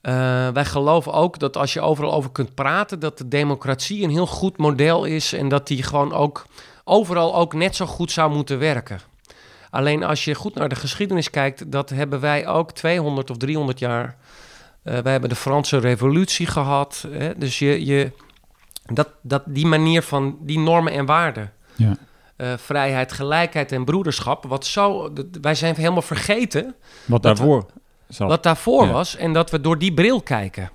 Eh, wij geloven ook dat als je overal over kunt praten, dat de democratie een heel goed model is en dat die gewoon ook overal ook net zo goed zou moeten werken. Alleen als je goed naar de geschiedenis kijkt, dat hebben wij ook 200 of 300 jaar eh wij hebben de Franse Revolutie gehad. Hè? Dus je, je, dat, dat, die manier van die normen en waarden. ja. eh, vrijheid, gelijkheid en broederschap. Wat zo, wij zijn helemaal vergeten Wat daarvoor wat daarvoor Ja. was. En dat we door die bril kijken.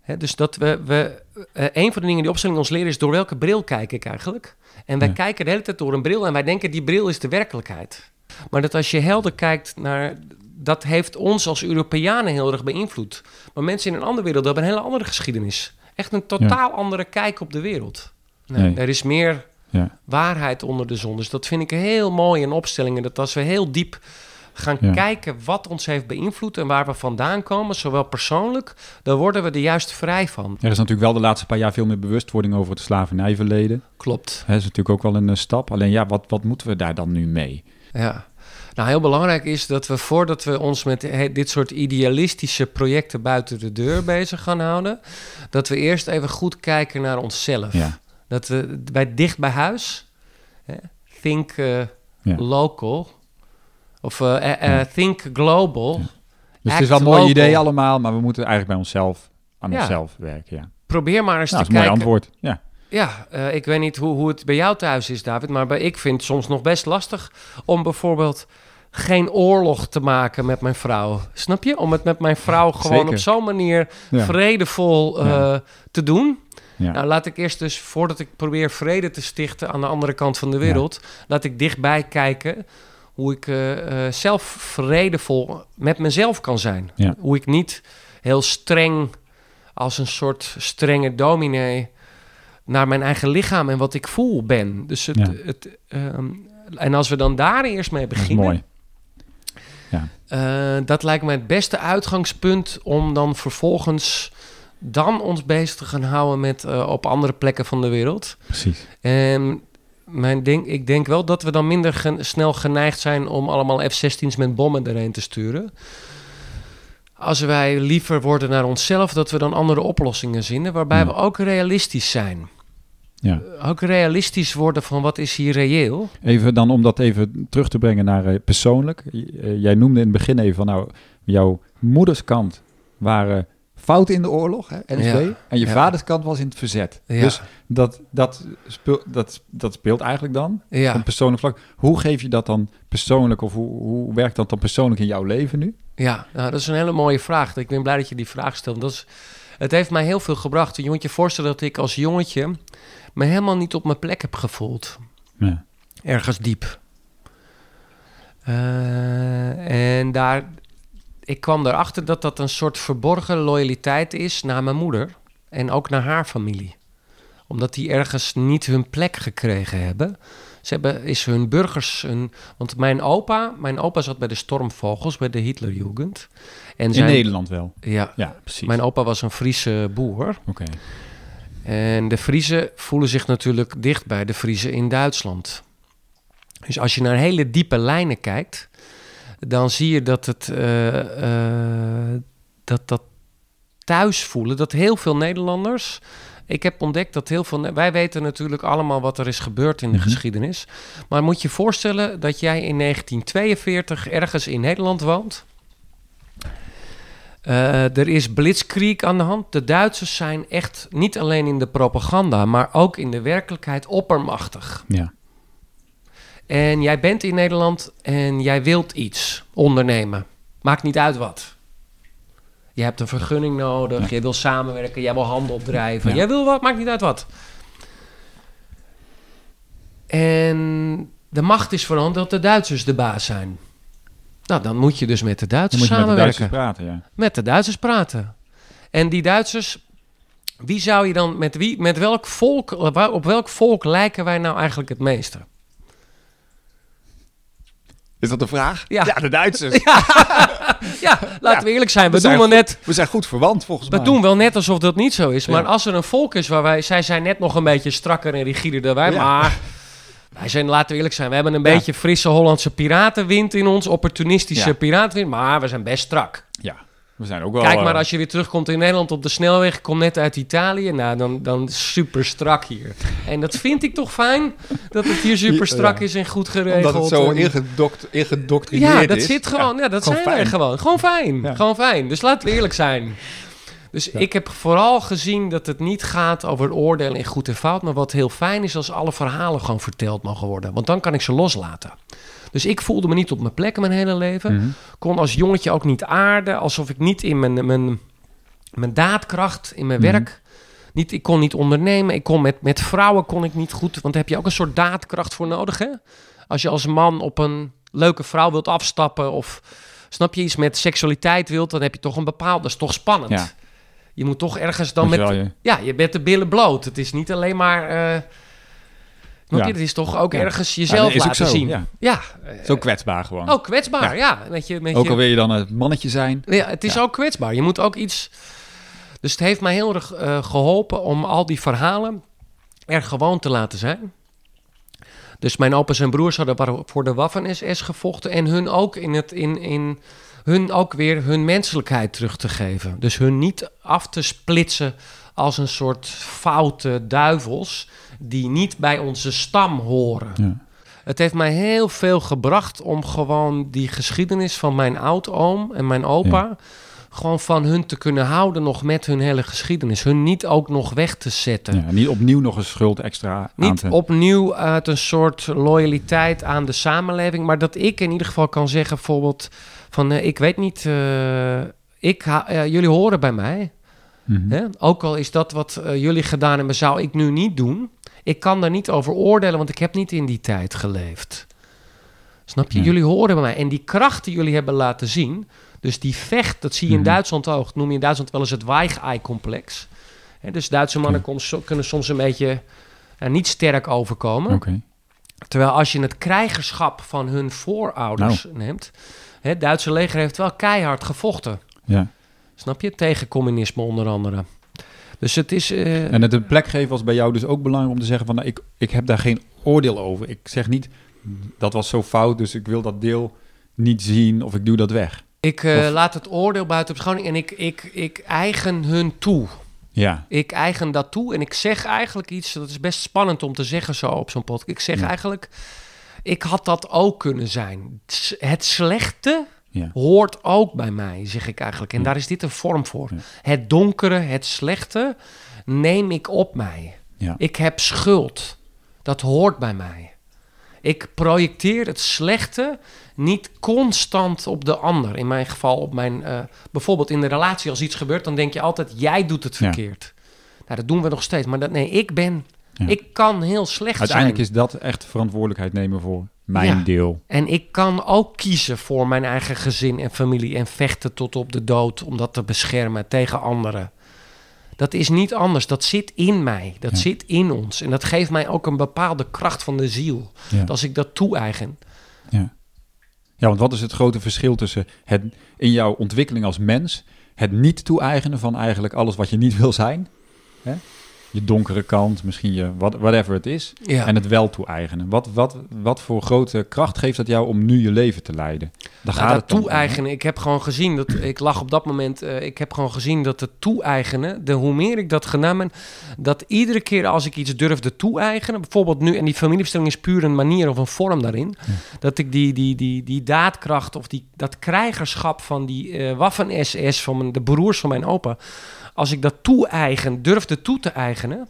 Hè, dus dat we, we eh, een van de dingen die opstelling ons leren is door welke bril kijk ik eigenlijk. En wij Ja. kijken de hele tijd door een bril en wij denken die bril is de werkelijkheid. Maar dat als je helder kijkt naar, dat heeft ons als Europeanen heel erg beïnvloed. Maar mensen in een andere wereld hebben een hele andere geschiedenis. Echt een totaal andere kijk op de wereld. Nee, Nee. Er is meer waarheid onder de zon. Dus dat vind ik heel mooi in opstellingen. Dat als we heel diep gaan Ja. kijken wat ons heeft beïnvloed en waar we vandaan komen, zowel persoonlijk, dan worden we er juist vrij van. Er is natuurlijk wel de laatste paar jaar veel meer bewustwording over het slavernijverleden. Klopt. Dat is natuurlijk ook wel een eh, stap. Alleen ja, wat, wat moeten we daar dan nu mee? Ja. Nou, heel belangrijk is dat we voordat we ons met dit soort idealistische projecten buiten de deur bezig gaan houden, dat we eerst even goed kijken naar onszelf. Ja. Dat we bij dicht bij huis, hè, think eh, Ja. local, of eh, eh, eh, think global. Dus het is wel een mooi idee allemaal, maar we moeten eigenlijk bij onszelf, aan onszelf werken. Ja. Probeer maar eens Nou, te dat is een mooi kijken. antwoord. Ja. Ja, ik weet niet hoe, hoe het bij jou thuis is, David, maar bij, ik vind het soms nog best lastig om bijvoorbeeld geen oorlog te maken met mijn vrouw. Snap je? Om het met mijn vrouw gewoon Zeker. op zo'n manier Ja. vredevol Ja. te doen. Nou, laat ik eerst dus, voordat ik probeer vrede te stichten aan de andere kant van de wereld, laat ik dichtbij kijken hoe ik eh, eh, zelf vredevol met mezelf kan zijn. Ja. Hoe ik niet heel streng als een soort strenge dominee naar mijn eigen lichaam en wat ik voel ben. Dus het, Ja. het, ehm, en als we dan daar eerst mee dat beginnen, mooi. eh, dat lijkt me het beste uitgangspunt om dan vervolgens dan ons bezig te gaan houden met op andere plekken van de wereld. Precies. En mijn ding, ik denk wel dat we dan minder gen- snel geneigd zijn om allemaal F-16's met bommen erheen te sturen. Als wij liever worden naar onszelf, dat we dan andere oplossingen zinnen, waarbij Ja. we ook realistisch zijn. Ja. Ook realistisch worden van wat is hier reëel. Even dan om dat even terug te brengen naar eh, persoonlijk. J- eh, jij noemde in het begin even van nou, jouw moeders kant waren fouten in de oorlog, hè, NSB. Ja. En je Ja. vaders kant was in het verzet. Ja. Dus dat, dat, speel, dat, dat speelt eigenlijk dan een persoonlijk vlak. Hoe geef je dat dan persoonlijk of hoe, hoe werkt dat dan persoonlijk in jouw leven nu? ja nou, dat is een hele mooie vraag. Ik ben blij dat je die vraag stelt. Dat is, het heeft mij heel veel gebracht. Je moet je voorstellen dat ik als jongetje me helemaal niet op mijn plek heb gevoeld. Ja. Ergens diep. Eh, en daar, ik kwam erachter dat dat een soort verborgen loyaliteit is naar mijn moeder en ook naar haar familie. Omdat die ergens niet hun plek gekregen hebben. Ze hebben is hun burgers. Een, want mijn opa, mijn opa zat bij de Stormvogels, bij de Hitlerjugend. En In zijn, Nederland wel. Ja, Ja, precies. mijn opa was een Friese boer. Oké. En de Friezen voelen zich natuurlijk dicht bij de Friezen in Duitsland. Dus als je naar hele diepe lijnen kijkt, dan zie je dat het eh, eh, dat, dat thuis voelen, dat heel veel Nederlanders. Ik heb ontdekt dat heel veel. Wij weten natuurlijk allemaal wat er is gebeurd in de Mhm. geschiedenis. Maar moet je voorstellen dat jij in 1942 ergens in Nederland woont. Eh, er is blitzkrieg aan de hand. De Duitsers zijn echt niet alleen in de propaganda, maar ook in de werkelijkheid oppermachtig. Ja. En jij bent in Nederland en jij wilt iets ondernemen. Maakt niet uit wat. Je hebt een vergunning nodig, Ja. je wil samenwerken, jij wil handel drijven. Ja. Jij wil wat, maakt niet uit wat. En de macht is veranderd dat de Duitsers de baas zijn. Nou, dan moet je dus met de Duitsers moet je met de samenwerken Duitsers praten, ja. met de Duitsers praten. En die Duitsers, wie zou je dan met wie, met welk volk, op welk volk lijken wij nou eigenlijk het meeste? Is dat de vraag? Ja. de Duitsers. Ja, [laughs] laten we eerlijk zijn. We, We zijn doen wel net. We zijn goed verwant, volgens We mij. doen wel net alsof dat niet zo is. Maar als er een volk is waar wij... Zij zijn net nog een beetje strakker en rigider dan wij. Maar wij zijn, laten we eerlijk zijn... We hebben een beetje frisse Hollandse piratenwind in ons. Opportunistische piratenwind. Maar we zijn best strak. Ja, we zijn ook wel... Kijk maar eh, als je weer terugkomt in Nederland op de snelweg, kom net uit Italië, nou dan, dan super strak hier. En dat vind ik toch fijn, dat het hier super strak Ja. is en goed geregeld. Omdat het zo en- ingedokt, ingedoctrineerd ja, is. dat zit gewoon, ja, dat gewoon zijn wij gewoon. Gewoon fijn, Ja. gewoon fijn. Dus laten we eerlijk zijn. Dus ik heb vooral gezien dat het niet gaat over oordelen in goed en fout, maar wat heel fijn is als alle verhalen gewoon verteld mogen worden. Want dan kan ik ze loslaten. Dus ik voelde me niet op mijn plek mijn hele leven Mhm. kon als jongetje ook niet aarden. Alsof ik niet in mijn, mijn, mijn daadkracht, in mijn Mhm. werk... Niet, ik kon niet ondernemen. Ik kon met, met vrouwen kon ik niet goed. Want daar heb je ook een soort daadkracht voor nodig. Hè? Als je als man op een leuke vrouw wilt afstappen... of snap je iets met seksualiteit wilt... dan heb je toch een bepaald... Dat is toch spannend. Ja. Je moet toch ergens dan met... je- Ja, je bent de billen bloot. Het is niet alleen maar... eh Ja. je? Het is toch ook ergens jezelf laten zo, zien. ja. Zo kwetsbaar gewoon. Ook kwetsbaar, ja. Met je, met ook al wil je dan het mannetje zijn. ja, het is ook kwetsbaar. Je moet ook iets. Dus het heeft mij heel erg eh, geholpen om al die verhalen er gewoon te laten zijn. Dus mijn opa's en broers hadden voor de Waffen-SS gevochten en hun ook in het in, in hun ook weer hun menselijkheid terug te geven. Dus hun niet af te splitsen als een soort foute duivels die niet bij onze stam horen. Ja. Het heeft mij heel veel gebracht om gewoon die geschiedenis van mijn oudoom en mijn opa... gewoon van hun te kunnen houden nog met hun hele geschiedenis. Hun niet ook nog weg te zetten. Ja, niet opnieuw nog een schuld extra aan Niet te... opnieuw uit een soort loyaliteit aan de samenleving... maar dat ik in ieder geval kan zeggen bijvoorbeeld... van eh, ik weet niet, eh, ik eh, jullie horen bij mij... Mhm. Ook al is dat wat jullie gedaan hebben, zou ik nu niet doen. Ik kan daar niet over oordelen, want ik heb niet in die tijd geleefd. Snap je? Ja. Jullie horen bij mij. En die kracht die jullie hebben laten zien, dus die vecht, dat zie je in Mhm. Duitsland ook. Dat noem je in Duitsland wel eens het Weichei-complex. Hè, Dus Duitse mannen kom- kunnen soms een beetje ja, niet sterk overkomen. Terwijl als je het krijgerschap van hun voorouders Nou. neemt... hè, Het Duitse leger heeft wel keihard gevochten. Ja. Snap je? Tegen communisme onder andere. Dus het is... eh, En het een plek geven was bij jou dus ook belangrijk om te zeggen van... Nou, ik, ik heb daar geen oordeel over. Ik zeg niet, dat was zo fout, dus ik wil dat deel niet zien of ik doe dat weg. Ik eh, Of- laat het oordeel buiten beschouwing en ik, ik, ik eigen hun toe. Ja. Ik eigen dat toe en ik zeg eigenlijk iets, dat is best spannend om te zeggen zo op zo'n podcast. Ik zeg Ja. eigenlijk, ik had dat ook kunnen zijn. Het slechte Ja. hoort ook bij mij, zeg ik eigenlijk. En Ja. daar is dit een vorm voor. Het donkere, het slechte neem ik op mij. Ja. Ik heb schuld. Dat hoort bij mij. Ik projecteer het slechte niet constant op de ander. In mijn geval op mijn... eh, bijvoorbeeld in de relatie als iets gebeurt... dan denk je altijd, jij doet het Ja. verkeerd. Nou, dat doen we nog steeds. Maar dat, nee, ik ben... Ja. Ik kan heel slecht Uiteindelijk zijn. is dat echt verantwoordelijkheid nemen voor mijn Ja. deel. En ik kan ook kiezen voor mijn eigen gezin en familie en vechten tot op de dood om dat te beschermen tegen anderen. Dat is niet anders. Dat zit in mij. Dat Ja. zit in ons. En dat geeft mij ook een bepaalde kracht van de ziel. Ja. Als ik dat toe-eigen. Ja. ja, want wat is het grote verschil tussen het in jouw ontwikkeling als mens, het niet toe-eigenen van eigenlijk alles wat je niet wil zijn, hè? Je donkere kant, misschien je wat, whatever het is, Ja. en het wel toe-eigenen. Wat, wat, wat voor grote kracht geeft dat jou om nu je leven te leiden? Daar Nou, gaat dat het toe-eigenen, ik heb gewoon gezien dat ik lag op dat moment. eh, ik heb gewoon gezien dat het toe-eigenen, de hoe meer ik dat gedaan ben, dat iedere keer als ik iets durfde toe-eigenen, bijvoorbeeld nu, en die familiebestelling is puur een manier of een vorm daarin, dat ik die, die, die, die daadkracht of die, dat krijgerschap van die eh Waffen-SS, van mijn, de broers van mijn opa, als ik dat toe-eigen, durfde toe te eigenen.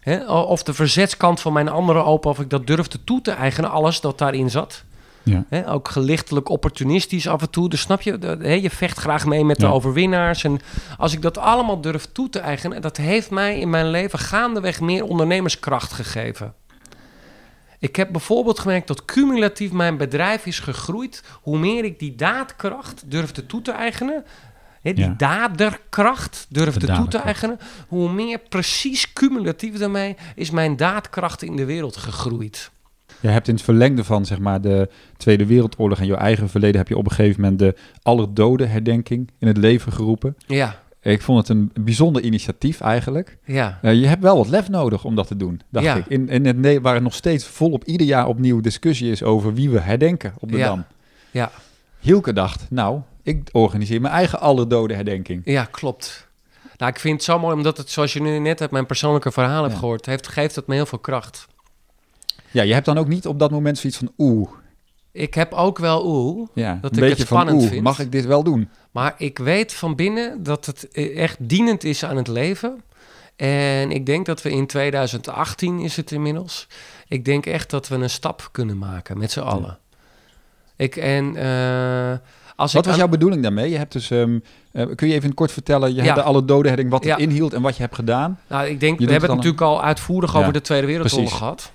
Hè, of de verzetskant van mijn andere opa, of ik dat durfde toe te eigenen, alles dat daarin zat. Ja. Hè, ook gelichtelijk opportunistisch af en toe. Dus snap je, de- hè, je vecht graag mee met de overwinnaars. En als ik dat allemaal durf toe te eigenen, dat heeft mij in mijn leven gaandeweg meer ondernemerskracht gegeven. Ik heb bijvoorbeeld gemerkt dat cumulatief mijn bedrijf is gegroeid. Hoe meer ik die daadkracht durfde toe te eigenen. Die Ja. daderkracht durfde De toe te eigenen. Hoe meer precies cumulatief daarmee is mijn daadkracht in de wereld gegroeid. Je hebt in het verlengde van zeg maar, de Tweede Wereldoorlog en je eigen verleden... heb je op een gegeven moment de allerdoden herdenking in het leven geroepen. Ja, Ik vond het een bijzonder initiatief eigenlijk. ja. Eh, je hebt wel wat lef nodig om dat te doen, dacht Ja. ik. In, in het waar het nog steeds volop ieder jaar opnieuw discussie is over wie we herdenken op de Ja. Dam. Ja. Hielke dacht, nou, ik organiseer mijn eigen allerdoden herdenking. Ja, klopt. Nou, ik vind het zo mooi, omdat het, zoals je nu net uit mijn persoonlijke verhaal hebt Ja. gehoord, heeft, geeft het me heel veel kracht. Ja, je hebt dan ook niet op dat moment zoiets van, oeh, Ik heb ook wel oeh, ja, Dat ik het van, spannend oeh, vind. mag ik dit wel doen? maar ik weet van binnen dat het eh, echt dienend is aan het leven. En ik denk dat we in 2018 is het inmiddels. Ik denk echt dat we een stap kunnen maken met z'n allen. Ik en eh, als Wat was aan- jouw bedoeling daarmee? Je hebt dus, ehm, eh, kun je even kort vertellen, je Ja. hebt de allerdoden herdenking, wat het inhield en wat je hebt gedaan? Nou, ik denk, Je we hebben het natuurlijk al uitvoerig over de Tweede Wereldoorlog gehad.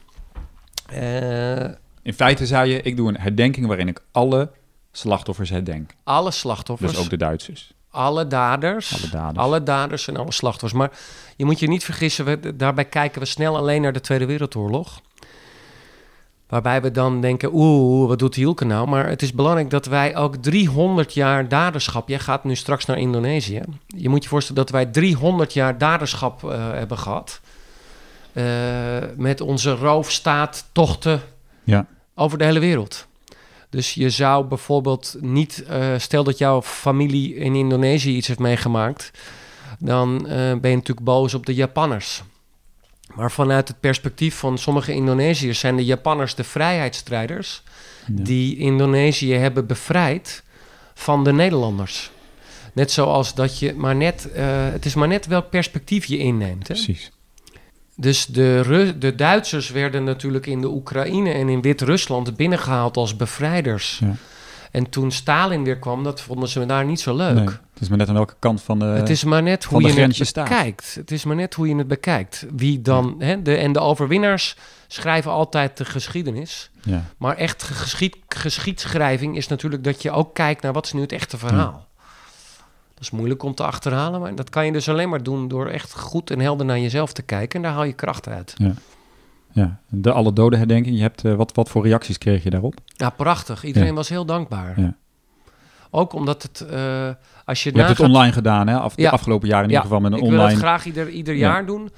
Eh, In feite zei je, ik doe een herdenking waarin ik alle slachtoffers herdenk. alle slachtoffers, Dus ook de Duitsers, alle daders, alle daders. alle daders en alle slachtoffers. Maar je moet je niet vergissen, we, daarbij kijken we snel alleen naar de Tweede Wereldoorlog. Waarbij we dan denken, oeh, wat doet Hielke nou? Maar het is belangrijk dat wij ook 300 jaar daderschap... Jij gaat nu straks naar Indonesië. Je moet je voorstellen dat wij 300 jaar daderschap eh, hebben gehad. Eh, met onze roofstaattochten Ja. over de hele wereld. Dus je zou bijvoorbeeld niet... eh, stel dat jouw familie in Indonesië iets heeft meegemaakt... dan ben je natuurlijk boos op de Japanners. Maar vanuit het perspectief van sommige Indonesiërs... zijn de Japanners de vrijheidsstrijders... Ja. die Indonesië hebben bevrijd van de Nederlanders. Net zoals dat je maar net... eh, het is maar net welk perspectief je inneemt. Hè? Precies. Dus de, Ru- de Duitsers werden natuurlijk in de Oekraïne en in Wit-Rusland binnengehaald als bevrijders. Ja. En toen Stalin weer kwam, dat vonden ze daar niet zo leuk. Nee, het is maar net aan welke kant van de... het is maar net hoe je het je staat. bekijkt. Het is maar net hoe je het bekijkt. Wie dan, hè, de, en de overwinnaars schrijven altijd de geschiedenis. ja. Maar echt geschied, geschiedschrijving is natuurlijk dat je ook kijkt naar wat is nu het echte verhaal. Dat is moeilijk om te achterhalen, maar dat kan je dus alleen maar doen door echt goed en helder naar jezelf te kijken. En daar haal je kracht uit. ja, de alle doden herdenking. Je hebt, eh, wat, wat voor reacties kreeg je daarop? Ja, prachtig. Iedereen Ja. was heel dankbaar. Ja. Ook omdat het, eh, als je, Je hebt het online gedaan, hè? Af, Ja. De afgelopen jaren in Ja, ieder geval met een ik wil online... het graag ieder, ieder Ja. jaar doen.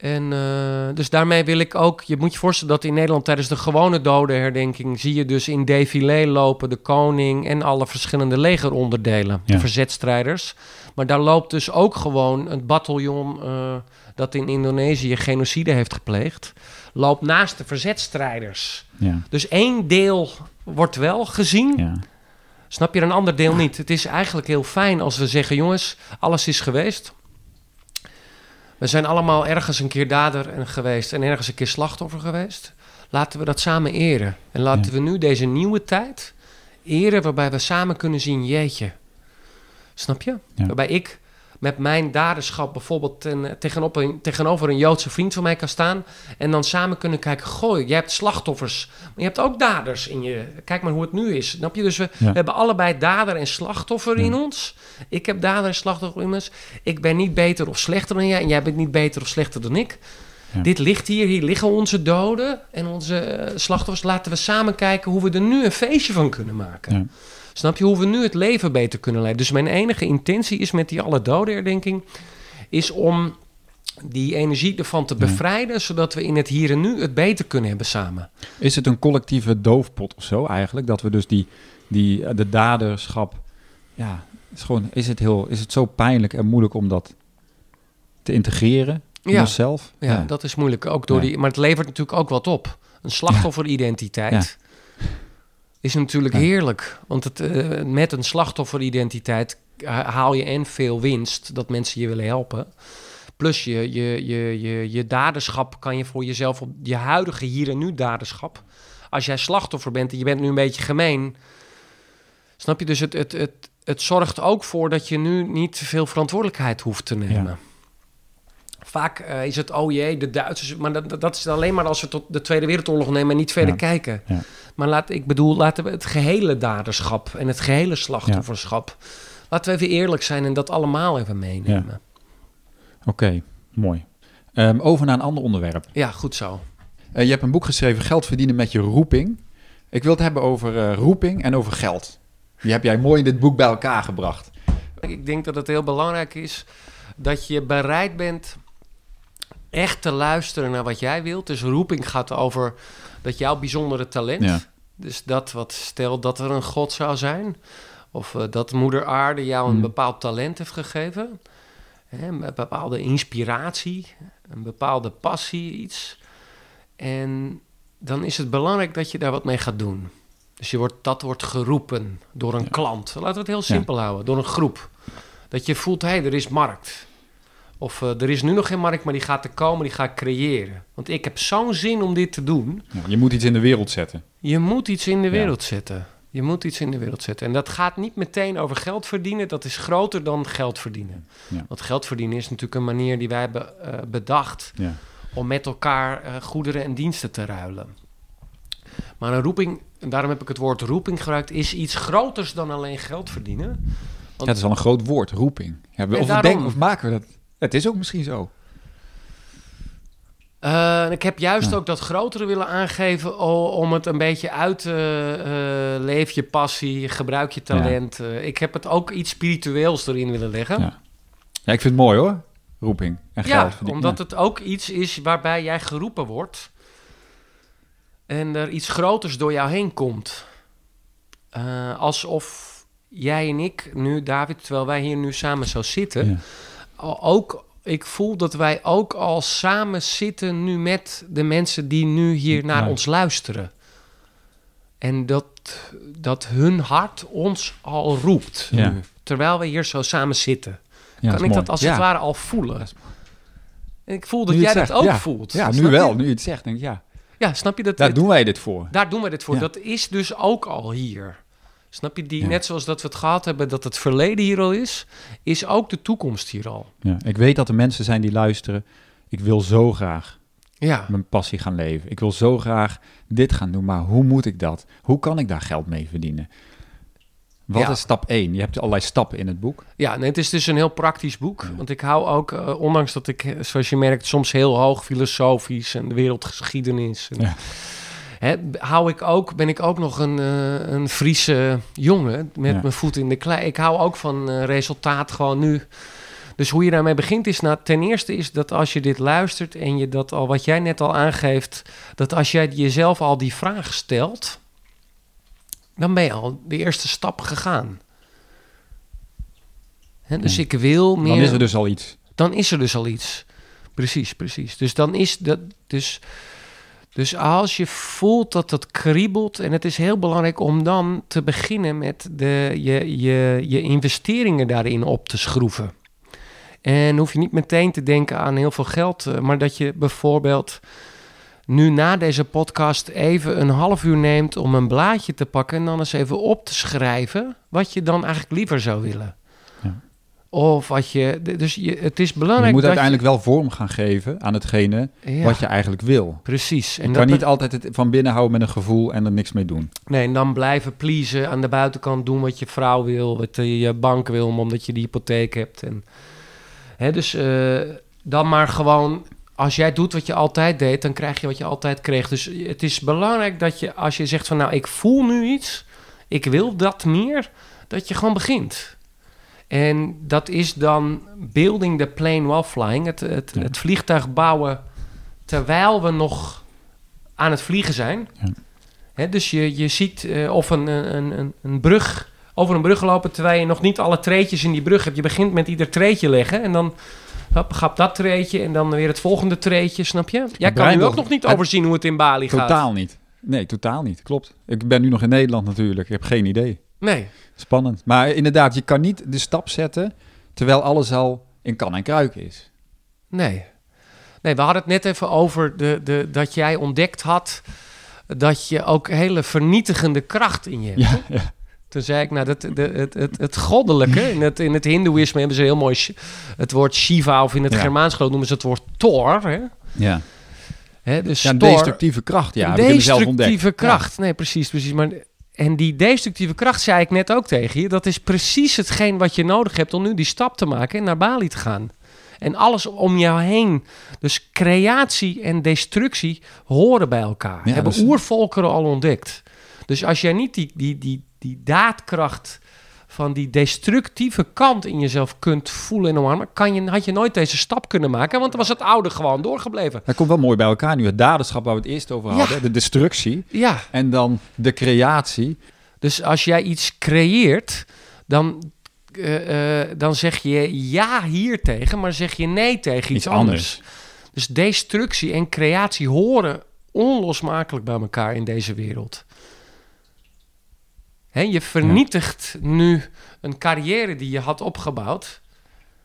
En eh, dus daarmee wil ik ook... Je moet je voorstellen dat in Nederland tijdens de gewone dodenherdenking... zie je dus in défilé lopen de koning en alle verschillende legeronderdelen. Ja. De verzetstrijders. Maar daar loopt dus ook gewoon een bataljon... eh, dat in Indonesië genocide heeft gepleegd... loopt naast de verzetstrijders. Ja, Dus één deel wordt wel gezien... ja. Snap je een ander deel niet? Het is eigenlijk heel fijn als we zeggen: jongens, alles is geweest. We zijn allemaal ergens een keer dader en geweest en ergens een keer slachtoffer geweest. Laten we dat samen eren. En laten Ja. we nu deze nieuwe tijd eren waarbij we samen kunnen zien: jeetje. Snap je? Ja. Waarbij ik met mijn daderschap bijvoorbeeld ten, tegenop een, tegenover een Joodse vriend van mij kan staan. En dan samen kunnen kijken, goh, je hebt slachtoffers, maar je hebt ook daders in je. Kijk maar hoe het nu is. Snap je? Dus we, Ja. we hebben allebei dader en slachtoffer in ons. Ik heb dader en slachtoffer in ons. Ik ben niet beter of slechter dan jij en jij bent niet beter of slechter dan ik. Ja. Dit ligt hier, hier liggen onze doden en onze eh, slachtoffers. Laten we samen kijken hoe we er nu een feestje van kunnen maken. Snap je hoe we nu het leven beter kunnen leiden? Dus mijn enige intentie is met die alle doden herdenking... is om die energie ervan te Ja. bevrijden... zodat we in het hier en nu het beter kunnen hebben samen. Is het een collectieve doofpot of zo eigenlijk? Dat we dus die, die eh, de daderschap, ja, is, gewoon, is, het heel, is het zo pijnlijk en moeilijk om dat te integreren in Ja. onszelf? Ja, dat is moeilijk. Ook door Ja. die, maar het levert natuurlijk ook wat op. Een slachtofferidentiteit is natuurlijk Ja. heerlijk. Want het, eh, met een slachtofferidentiteit ha- haal je en veel winst... dat mensen je willen helpen... Plus je, je, je, je, je daderschap kan je voor jezelf op je huidige hier en nu daderschap. Als jij slachtoffer bent en je bent nu een beetje gemeen. Snap je? Dus het, het, het, het zorgt ook voor dat je nu niet te veel verantwoordelijkheid hoeft te nemen. Ja. Vaak eh, is het, oh jee, de Duitsers. Maar dat, dat is alleen maar als we tot de Tweede Wereldoorlog nemen en niet verder Ja. kijken. Ja. Maar laat, ik bedoel, laten we het gehele daderschap en het gehele slachtofferschap. Laten we even eerlijk zijn en dat allemaal even meenemen. Oké, mooi. Ehm, over naar een ander onderwerp. Ja, goed zo. Eh, je hebt een boek geschreven, Geld verdienen met je roeping. Ik wil het hebben over eh, roeping en over geld. Die heb jij mooi in dit boek bij elkaar gebracht. Ik denk dat het heel belangrijk is dat je bereid bent echt te luisteren naar wat jij wilt. Dus roeping gaat over dat jouw bijzondere talent. Ja. Dus dat wat stel dat er een God zou zijn. Of eh, dat moeder aarde jou een Hmm. bepaald talent heeft gegeven. Hè, een bepaalde inspiratie, een bepaalde passie, iets. En dan is het belangrijk dat je daar wat mee gaat doen. Dus je wordt, dat wordt geroepen door een Ja. klant. Laten we het heel simpel houden, door een groep. Dat je voelt, hé, hey, er is markt. Of eh, er is nu nog geen markt, maar die gaat er komen, die ga ik creëren. Want ik heb zo'n zin om dit te doen. Je moet iets in de wereld zetten. Je moet iets in de Ja. wereld zetten. Je moet iets in de wereld zetten. En dat gaat niet meteen over geld verdienen. Dat is groter dan geld verdienen. Ja. Want geld verdienen is natuurlijk een manier die wij hebben eh, bedacht... Ja. om met elkaar eh, goederen en diensten te ruilen. Maar een roeping, en daarom heb ik het woord roeping gebruikt... is iets groters dan alleen geld verdienen. Ja, het is al een groot woord, roeping. Ja, we- daarom- of maken we dat? Het is ook misschien zo. Eh, en ik heb juist Ja. ook dat grotere willen aangeven om het een beetje uit te eh, leef je passie, gebruik je talent. Eh, ik heb het ook iets spiritueels erin willen leggen. Ja. Ja, ik vind het mooi hoor. Roeping en Ja, geld verdienen. omdat het ook iets is waarbij jij geroepen wordt en er iets groters door jou heen komt. Eh, alsof jij en ik nu, David, terwijl wij hier nu samen zo zitten, Ja. Ook, ik voel dat wij ook al samen zitten nu met de mensen die nu hier naar ons luisteren. En dat, dat hun hart ons al roept Ja. nu, terwijl we hier zo samen zitten. Ja, kan ik mooi. dat als Ja. het ware al voelen? En ik voel dat Nu jij dat ook voelt. Ja, nu je? wel. Nu je het zegt, denk ik ja. Ja, snap je dat? Daar het- doen wij dit voor. daar doen we dit voor. Dat is dus ook al hier. Snap je? Die, Ja. Net zoals dat we het gehad hebben, dat het verleden hier al is, is ook de toekomst hier al. Ja. Ik weet dat er mensen zijn die luisteren. Ik wil zo graag Ja, mijn passie gaan leven. Ik wil zo graag dit gaan doen, maar hoe moet ik dat? Hoe kan ik daar geld mee verdienen? Wat Ja. is stap 1? Je hebt allerlei stappen in het boek. ja nee, het is dus een heel praktisch boek. Ja. Want ik hou ook, eh, ondanks dat ik, eh, zoals je merkt, soms heel hoog filosofisch en de wereldgeschiedenis. En, Ja. Hè, hou ik ook, ben ik ook nog een, eh, een Friese jongen met Ja. mijn voet in de klei. Ik hou ook van eh, resultaat gewoon nu. Dus hoe je daarmee begint is, nou, ten eerste is dat als je dit luistert en je dat al, wat jij net al aangeeft, dat als jij jezelf al die vraag stelt, dan ben je al de eerste stap gegaan. Dus Ja. ik wil meer Dan is er dus al iets. dan is er dus al iets. Precies, precies. Dus dan is dat. Dus, dus als je voelt dat dat kriebelt. En het is heel belangrijk om dan te beginnen met de, je, je, je investeringen daarin op te schroeven. En hoef je niet meteen te denken aan heel veel geld. eh, Maar dat je bijvoorbeeld nu na deze podcast even een half uur neemt om een blaadje te pakken. En dan eens even op te schrijven wat je dan eigenlijk liever zou willen. Of wat je... Dus je, het is Je belangrijk moet dat uiteindelijk wel vorm gaan geven aan hetgene Ja, wat je eigenlijk wil. Precies. En Je dat kan niet altijd het van binnen houden met een gevoel en er niks mee doen. Nee, en dan blijven pleasen aan de buitenkant doen wat je vrouw wil, wat je bank wil, omdat je die hypotheek hebt. En, hè, dus eh, dan maar gewoon, als jij doet wat je altijd deed, dan krijg je wat je altijd kreeg. Dus het is belangrijk dat je, als je zegt van nou, ik voel nu iets, ik wil dat meer, dat je gewoon begint. En dat is dan building the plane while flying, het, het, Ja. het vliegtuig bouwen terwijl we nog aan het vliegen zijn. Ja. Hè, dus je, je ziet eh, of een, een, een, een brug over een brug lopen terwijl je nog niet alle treetjes in die brug hebt. Je begint met ieder treetje leggen en dan hop, gaat dat treetje en dan weer het volgende treetje, snap je? Jij kan nu ook nog niet overzien hoe het in Bali gaat. Totaal niet. Nee, totaal niet. Klopt. Ik ben nu nog in Nederland natuurlijk. Ik heb geen idee. Nee. Spannend. Maar inderdaad, je kan niet de stap zetten terwijl alles al in kan en kruik is. Nee. Nee, we hadden het net even over de, de, dat jij ontdekt had dat je ook hele vernietigende kracht in je hebt. Ja, ja. Toen zei ik, nou, dat, de, het, het, het goddelijke, in het, in het hindoeïsme hebben ze heel mooi het woord Shiva, of in het Ja. Germaans geloof noemen ze het woord Thor. Hè? ja. Hè, dus ja een destructieve kracht. Ja, een in mezelf ontdekt. destructieve kracht. Nee, precies, precies. Maar, en die destructieve kracht, zei ik net ook tegen je, dat is precies hetgeen wat je nodig hebt om nu die stap te maken en naar Bali te gaan. En alles om jou heen. Dus creatie en destructie horen bij elkaar. Ja, hebben is- oervolkeren al ontdekt. Dus als jij niet die, die, die, die daadkracht van die destructieve kant in jezelf kunt voelen en omarmen, kan je, had je nooit deze stap kunnen maken, want dan was het oude gewoon doorgebleven. Dat komt wel mooi bij elkaar nu. Het daderschap waar we het eerst over Ja. hadden. De destructie. Ja, En dan de creatie. Dus als jij iets creëert, dan, eh, eh, dan zeg je ja hier tegen, maar zeg je nee tegen iets, Iets anders. Dus destructie en creatie horen onlosmakelijk bij elkaar in deze wereld. Je vernietigt nu een carrière die je had opgebouwd.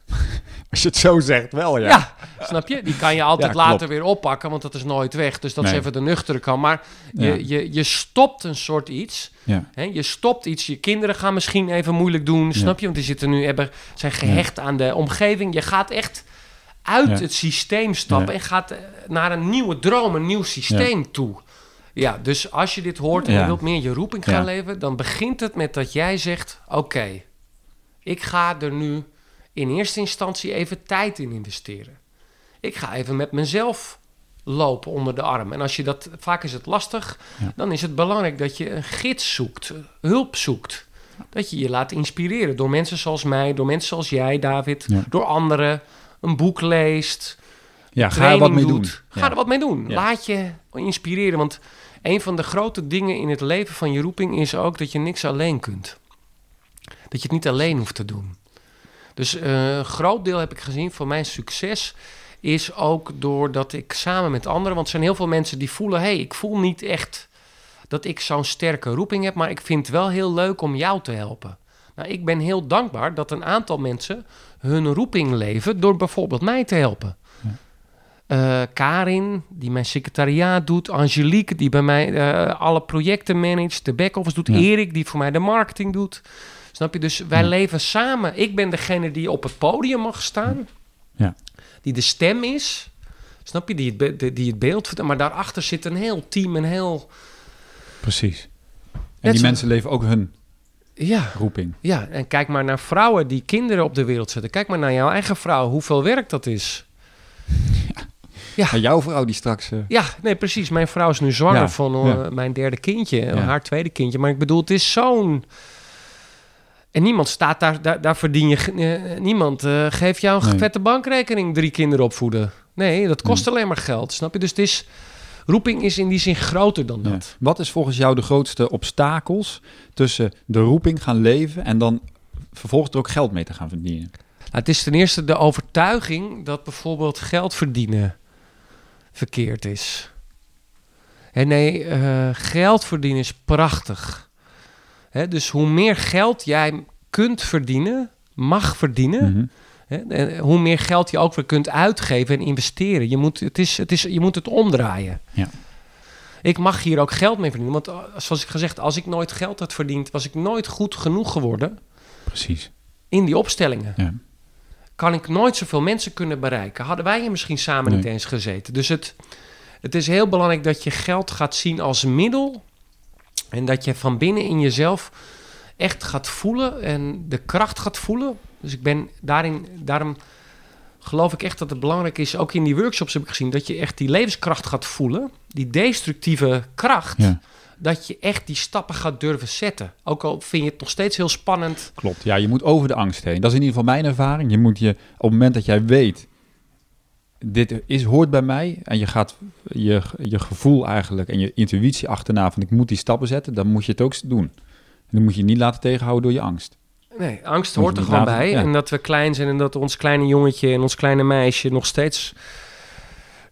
[laughs] Als je het zo zegt, wel ja. Ja, snap je? Die kan je altijd Ja, later weer oppakken, want dat is nooit weg. Dus dat is even de nuchtere kant. Maar Ja. je, je, je stopt een soort iets. Ja. Je stopt iets, je kinderen gaan misschien even moeilijk doen, snap je? Want die zitten nu, hebben, zijn gehecht aan de omgeving. Je gaat echt uit het systeem stappen en gaat eh, naar een nieuwe droom, een nieuw systeem toe. Ja, dus als je dit hoort en je wilt meer je roeping gaan leven, dan begint het met dat jij zegt: Oké, ik ga er nu in eerste instantie even tijd in investeren. Ik ga even met mezelf lopen onder de arm. En als je dat, vaak is het lastig, Ja. dan is het belangrijk dat je een gids zoekt, hulp zoekt. Dat je je laat inspireren door mensen zoals mij, door mensen zoals jij, David, Ja. door anderen. Een boek leest, Ja, ga er wat mee doen. doet. Ga Ja. er wat mee doen. Laat je inspireren. Want een van de grote dingen in het leven van je roeping is ook dat je niks alleen kunt. Dat je het niet alleen hoeft te doen. Dus eh, een groot deel heb ik gezien van mijn succes is ook doordat ik samen met anderen, want er zijn heel veel mensen die voelen, hé, hey, ik voel niet echt dat ik zo'n sterke roeping heb, maar ik vind het wel heel leuk om jou te helpen. Nou, ik ben heel dankbaar dat een aantal mensen hun roeping leven door bijvoorbeeld mij te helpen. Eh, Karin, die mijn secretariaat doet. Angelique, die bij mij eh, alle projecten managt. De back-office doet. Ja. Erik, die voor mij de marketing doet. Snap je? Dus wij Ja. leven samen. Ik ben degene die op het podium mag staan. Ja. Die de stem is. Snap je? Die het, be- die het beeld... vertelt. Maar daarachter zit een heel team, een heel... Precies. En Net die zo- mensen leven ook hun Ja, roeping. ja, en kijk maar naar vrouwen die kinderen op de wereld zetten. Kijk maar naar jouw eigen vrouw, hoeveel werk dat is. Maar jouw vrouw die straks... eh, Ja, nee, precies. Mijn vrouw is nu zwanger Ja, van eh, ja. mijn derde kindje, Ja. haar tweede kindje. Maar ik bedoel, het is zo'n... En niemand staat daar, daar, daar verdien je... eh, niemand geeft jou een Nee. vette bankrekening drie kinderen opvoeden. Nee, dat kost alleen maar geld, snap je? Dus het is... Roeping is in die zin groter dan ja. dat. Wat is volgens jou de grootste obstakels tussen de roeping gaan leven en dan vervolgens er ook geld mee te gaan verdienen? Nou, het is ten eerste de overtuiging dat bijvoorbeeld geld verdienen verkeerd is. En nee, eh, geld verdienen is prachtig. Hè, dus hoe meer geld jij kunt verdienen, mag verdienen, Mhm. hè, en hoe meer geld je ook weer kunt uitgeven en investeren. Je moet het, is, het, is, je moet het omdraaien. Ja. Ik mag hier ook geld mee verdienen. Want eh, zoals ik gezegd, als ik nooit geld had verdiend, was ik nooit goed genoeg geworden Precies. in die opstellingen. Ja. Kan ik nooit zoveel mensen kunnen bereiken. Hadden wij hier misschien samen niet eens gezeten. Dus het, het is heel belangrijk dat je geld gaat zien als middel. En dat je van binnen in jezelf echt gaat voelen en de kracht gaat voelen. Dus ik ben daarin, daarom geloof ik echt dat het belangrijk is, ook in die workshops heb ik gezien, dat je echt die levenskracht gaat voelen. Die destructieve kracht. Ja. Dat je echt die stappen gaat durven zetten. Ook al vind je het nog steeds heel spannend. Klopt, ja, je moet over de angst heen. Dat is in ieder geval mijn ervaring. Je moet je, op het moment dat jij weet, dit is, hoort bij mij, en je gaat je, je gevoel eigenlijk en je intuïtie achterna van ik moet die stappen zetten, dan moet je het ook doen. En dan moet je niet laten tegenhouden door je angst. Nee, angst hoort er gewoon laten- bij. ja. En dat we klein zijn en dat ons kleine jongetje en ons kleine meisje nog steeds...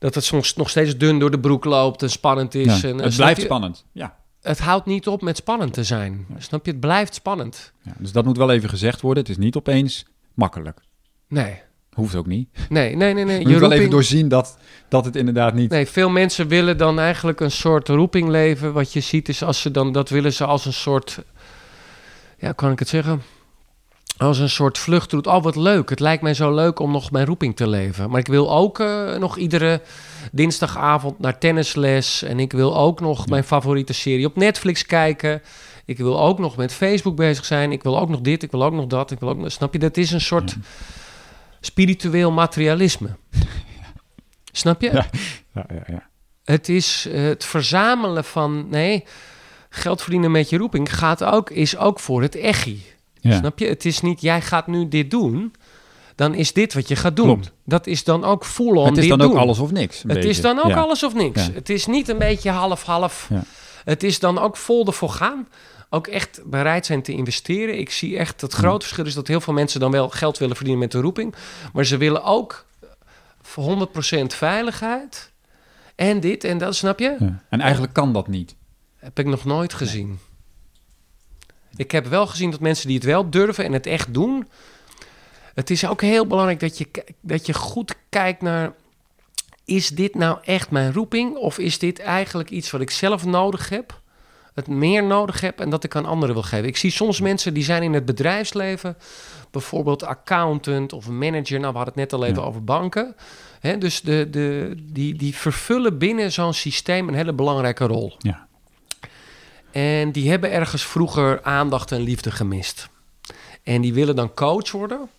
Dat het soms nog steeds dun door de broek loopt en spannend is. Ja, en, eh, het snap blijft je? spannend. Ja. Het houdt niet op met spannend te zijn. Snap je? Het blijft spannend. ja. Dus dat moet wel even gezegd worden. Het is niet opeens makkelijk. Nee, Hoeft ook niet. nee, nee, nee. nee. Je moet wel even doorzien dat, dat het inderdaad niet... Nee, veel mensen willen dan eigenlijk een soort roeping leven. Wat je ziet is als ze dan, dat willen ze als een soort, ja, kan ik het zeggen? Als een soort vluchtroute. Oh, wat leuk. Het lijkt mij zo leuk om nog mijn roeping te leven. Maar ik wil ook eh, nog iedere dinsdagavond naar tennisles. En ik wil ook nog mijn favoriete serie op Netflix kijken. Ik wil ook nog met Facebook bezig zijn. Ik wil ook nog dit, ik wil ook nog dat. Ik wil ook nog, snap je? Dat is een soort spiritueel materialisme. [laughs] Snap je? Ja. Ja, ja. Het is eh, het verzamelen van. Nee, geld verdienen met je roeping gaat ook, is ook voor het echi. Ja. Snap je? Het is niet jij gaat nu dit doen. Dan is dit wat je gaat doen. Klopt. Dat is dan ook voelen om Het is dan doen. ook alles of niks. Het is dan ook Ja. alles of niks. Het is niet een beetje half-half. Het is dan ook vol ervoor gaan. Ook echt bereid zijn te investeren. Ik zie echt het grote verschil is dat heel veel mensen dan wel geld willen verdienen met de roeping. Maar ze willen ook voor 100% veiligheid. En dit en dat, snap je? Ja. En eigenlijk kan dat niet. Heb ik nog nooit gezien. Ik heb wel gezien dat mensen die het wel durven en het echt doen. Het is ook heel belangrijk dat je, dat je goed kijkt naar. Is dit nou echt mijn roeping? Of is dit eigenlijk iets wat ik zelf nodig heb? Het meer nodig heb en dat ik aan anderen wil geven. Ik zie soms mensen die zijn in het bedrijfsleven, bijvoorbeeld accountant of manager. Nou, we hadden het net al even Ja. over banken. Dus de, de, die, die vervullen binnen zo'n systeem een hele belangrijke rol. Ja. En die hebben ergens vroeger aandacht en liefde gemist. En die willen dan coach worden,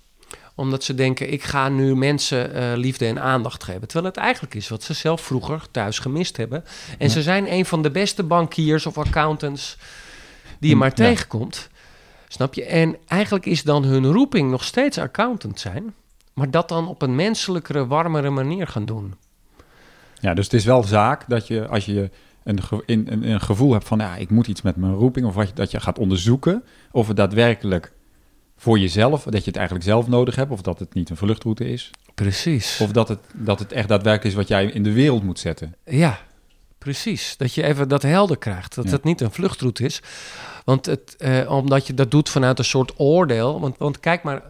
omdat ze denken: ik ga nu mensen eh, liefde en aandacht geven. Terwijl het eigenlijk is wat ze zelf vroeger thuis gemist hebben. En Ja. ze zijn een van de beste bankiers of accountants die je Mm, maar ja. tegenkomt. Snap je? En eigenlijk is dan hun roeping nog steeds accountant zijn, maar dat dan op een menselijkere, warmere manier gaan doen. Ja, dus het is wel zaak dat je, als je een, ge- in, een, een gevoel hebt van, ja, ik moet iets met mijn roeping, of wat je, dat je gaat onderzoeken of het daadwerkelijk voor jezelf, dat je het eigenlijk zelf nodig hebt, of dat het niet een vluchtroute is, Precies. of dat het, dat het echt daadwerkelijk is wat jij in de wereld moet zetten. Ja, precies. Dat je even dat helder krijgt. Dat Ja. het niet een vluchtroute is. Want het, eh, omdat je dat doet vanuit een soort oordeel. Want, want kijk maar,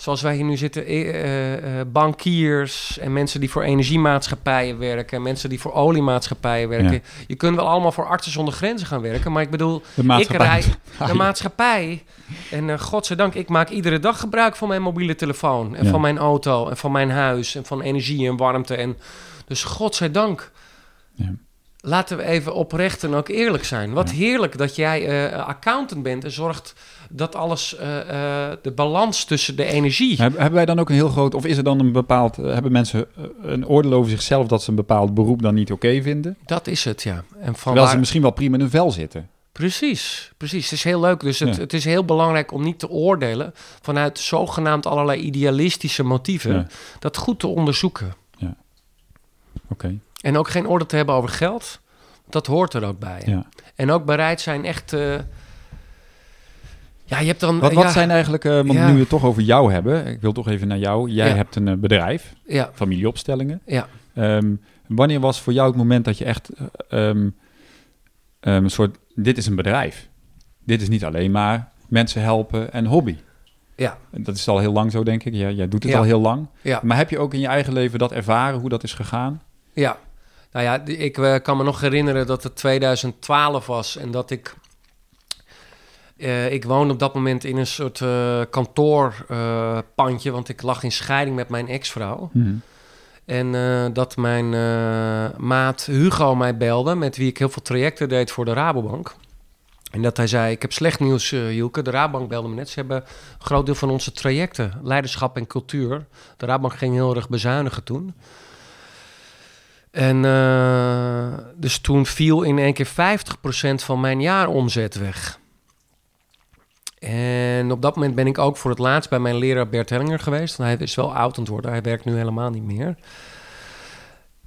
zoals wij hier nu zitten, eh, eh, eh, bankiers en mensen die voor energiemaatschappijen werken, en mensen die voor oliemaatschappijen werken. Ja. Je kunt wel allemaal voor artsen zonder grenzen gaan werken, maar ik bedoel, De ik rij [laughs] de maatschappij. En godzijdank, ik maak iedere dag gebruik van mijn mobiele telefoon. En Ja. van mijn auto. En van mijn huis. En van energie en warmte. En dus godzijdank. Ja. Laten we even oprecht en ook eerlijk zijn. Wat Ja. heerlijk dat jij eh, accountant bent en zorgt dat alles, eh, eh, de balans tussen de energie. Heb- Hebben wij dan ook een heel groot, of is er dan een bepaald, eh, hebben mensen eh, een oordeel over zichzelf dat ze een bepaald beroep dan niet oké vinden? Dat is het, ja. En van Terwijl waar- ze misschien wel prima in hun vel zitten. Precies, precies. Het is heel leuk. Dus het, Ja. het is heel belangrijk om niet te oordelen vanuit zogenaamd allerlei idealistische motieven. Ja. Dat goed te onderzoeken. Oké. En ook geen oordeel te hebben over geld. Dat hoort er ook bij. Ja. En ook bereid zijn echt. eh, ja, je hebt dan. Wat, wat ja, zijn eigenlijk, eh, want Ja. nu we het toch over jou hebben, ik wil toch even naar jou. Jij hebt een eh, bedrijf, Ja, familieopstellingen. ja. Ehm, wanneer was voor jou het moment dat je echt eh, ehm, ehm, een soort, dit is een bedrijf. Dit is niet alleen maar mensen helpen en hobby. Ja. Dat is al heel lang zo, denk ik. Ja, jij doet het Ja. al heel lang. Ja. Maar heb je ook in je eigen leven dat ervaren, hoe dat is gegaan? Ja, nou ja, ik eh, kan me nog herinneren dat het 2012 was en dat ik Eh, ik woonde op dat moment in een soort eh kantoorpandje, want ik lag in scheiding met mijn ex-vrouw. Mhm. En dat mijn maat Hugo mij belde, met wie ik heel veel trajecten deed voor de Rabobank. En dat hij zei, ik heb slecht nieuws, Hielke. De Rabobank belde me net. Ze hebben een groot deel van onze trajecten, leiderschap en cultuur. De Rabobank ging heel erg bezuinigen toen. En eh, dus toen viel in één keer 50% van mijn jaaromzet weg. En op dat moment ben ik ook voor het laatst bij mijn leraar Bert Hellinger geweest. Want hij is wel oud aan het worden. Hij werkt nu helemaal niet meer.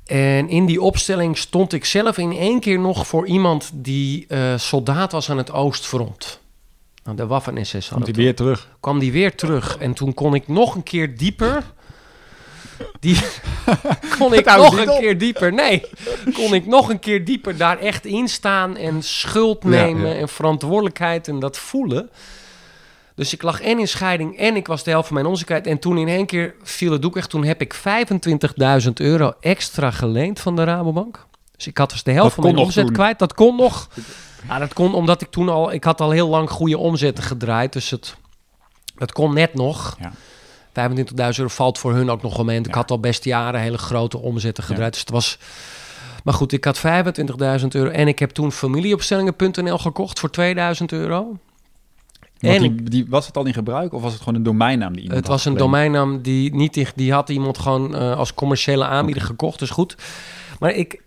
En in die opstelling stond ik zelf in één keer nog voor iemand die eh, soldaat was aan het Oostfront. Nou, de Waffen-SS hij toen weer terug. kwam die weer terug. En toen kon ik nog een keer dieper. Die [laughs] kon ik nog een op. keer dieper. Nee, kon ik nog een keer dieper daar echt in staan en schuld nemen ja. en verantwoordelijkheid en dat voelen. Dus ik lag en in scheiding en ik was de helft van mijn onzekerheid. En toen in één keer viel het doek weg. Toen heb ik 25.000 euro extra geleend van de Rabobank. Dus ik had dus de helft Dat van mijn omzet kwijt. Dat kon nog. Ja, dat kon omdat ik toen al... Ik had al heel lang goede omzetten gedraaid. Dus het, dat kon net nog. Ja. 25.000 euro valt voor hun ook nog wel mee. En Ik had al best jaren hele grote omzetten gedraaid. Dus het was... Maar goed, ik had 25.000 euro. En ik heb toen familieopstellingen.nl gekocht voor 2000 euro. Want En die, die, was het al in gebruik of was het gewoon een domeinnaam die iemand het was een domeinnaam die niet in- die had iemand gewoon eh, als commerciële aanbieder gekocht, dus goed. Maar ik,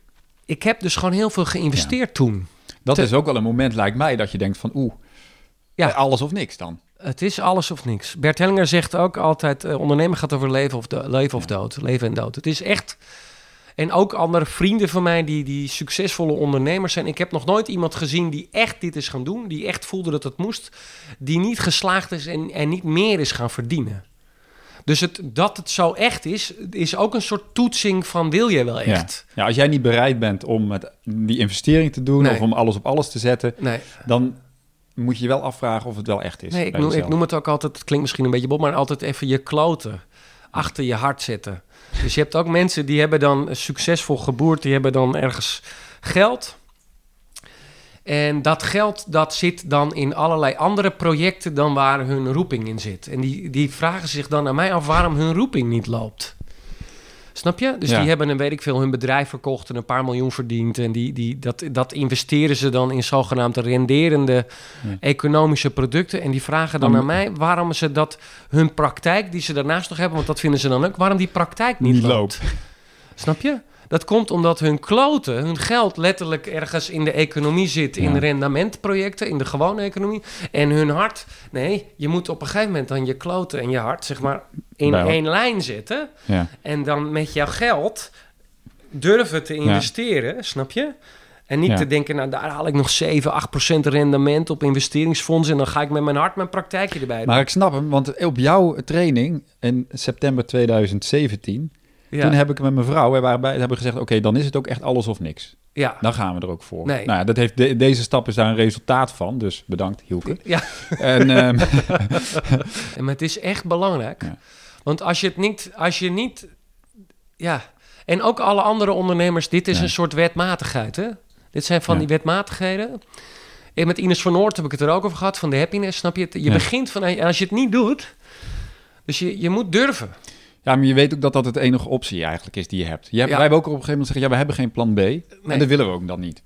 ik heb dus gewoon heel veel geïnvesteerd toen. Dat te- is ook wel een moment, lijkt mij, dat je denkt van oeh, Ja. alles of niks dan. Het is alles of niks. Bert Hellinger zegt ook altijd: eh, ondernemen gaat over leven of, do- leven of dood. Leven en dood. Het is echt. En ook andere vrienden van mij die, die succesvolle ondernemers zijn. Ik heb nog nooit iemand gezien die echt dit is gaan doen. Die echt voelde dat het moest. Die niet geslaagd is en, en niet meer is gaan verdienen. Dus het, dat het zo echt is, is ook een soort toetsing van wil je wel echt? Ja. ja, als jij niet bereid bent om met die investering te doen Nee. of om alles op alles te zetten, Nee, dan moet je je wel afvragen of het wel echt is. nee ik, noem, ik noem het ook altijd, het klinkt misschien een beetje bot, maar altijd even je kloten achter je hart zetten. Dus je hebt ook mensen die hebben dan succesvol geboerd, die hebben dan ergens geld. En dat geld dat zit dan in allerlei andere projecten dan waar hun roeping in zit. En die, die vragen zich dan aan mij af waarom hun roeping niet loopt. Snap je? Dus Ja. die hebben een, weet ik veel, hun bedrijf verkocht en een paar miljoen verdiend. En die, die, dat, dat investeren ze dan in zogenaamde renderende Ja. economische producten. En die vragen dan aan mij waarom ze dat hun praktijk, die ze daarnaast nog hebben, want dat vinden ze dan ook, waarom die praktijk niet, Niet loopt. Snap je? Dat komt omdat hun kloten, hun geld letterlijk ergens in de economie zit, in Ja. rendementprojecten, in de gewone economie. En hun hart, nee, je moet op een gegeven moment dan je kloten en je hart, zeg maar, in Bij één lijn zetten. Ja. En dan met jouw geld durven te investeren, snap je? En niet Ja. te denken, nou daar haal ik nog 7, 8 procent rendement op investeringsfondsen... en dan ga ik met mijn hart mijn praktijkje erbij doen. Maar ik snap hem, want op jouw training in september 2017, ja. toen heb ik met mijn vrouw, waren bij, hebben gezegd, oké, dan is het ook echt alles of niks. ja. Dan gaan we er ook voor. Nee. Nou ja, dat heeft de- deze stap is daar een resultaat van, dus bedankt Hielke. [laughs] ja, En ehm, [laughs] maar het is echt belangrijk. Ja. Want als je het niet, als je niet, ja, en ook alle andere ondernemers, dit is een soort wetmatigheid, hè? Dit zijn van Ja. die wetmatigheden. En met Ines van Noort heb ik het er ook over gehad, van de happiness, snap je? het? Je Ja. begint van, en als je het niet doet, dus je, je moet durven. Ja, maar je weet ook dat dat het enige optie eigenlijk is die je hebt. Je hebt Ja. Wij hebben ook op een gegeven moment zeggen, ja, we hebben geen plan B. En dat willen we ook dan niet.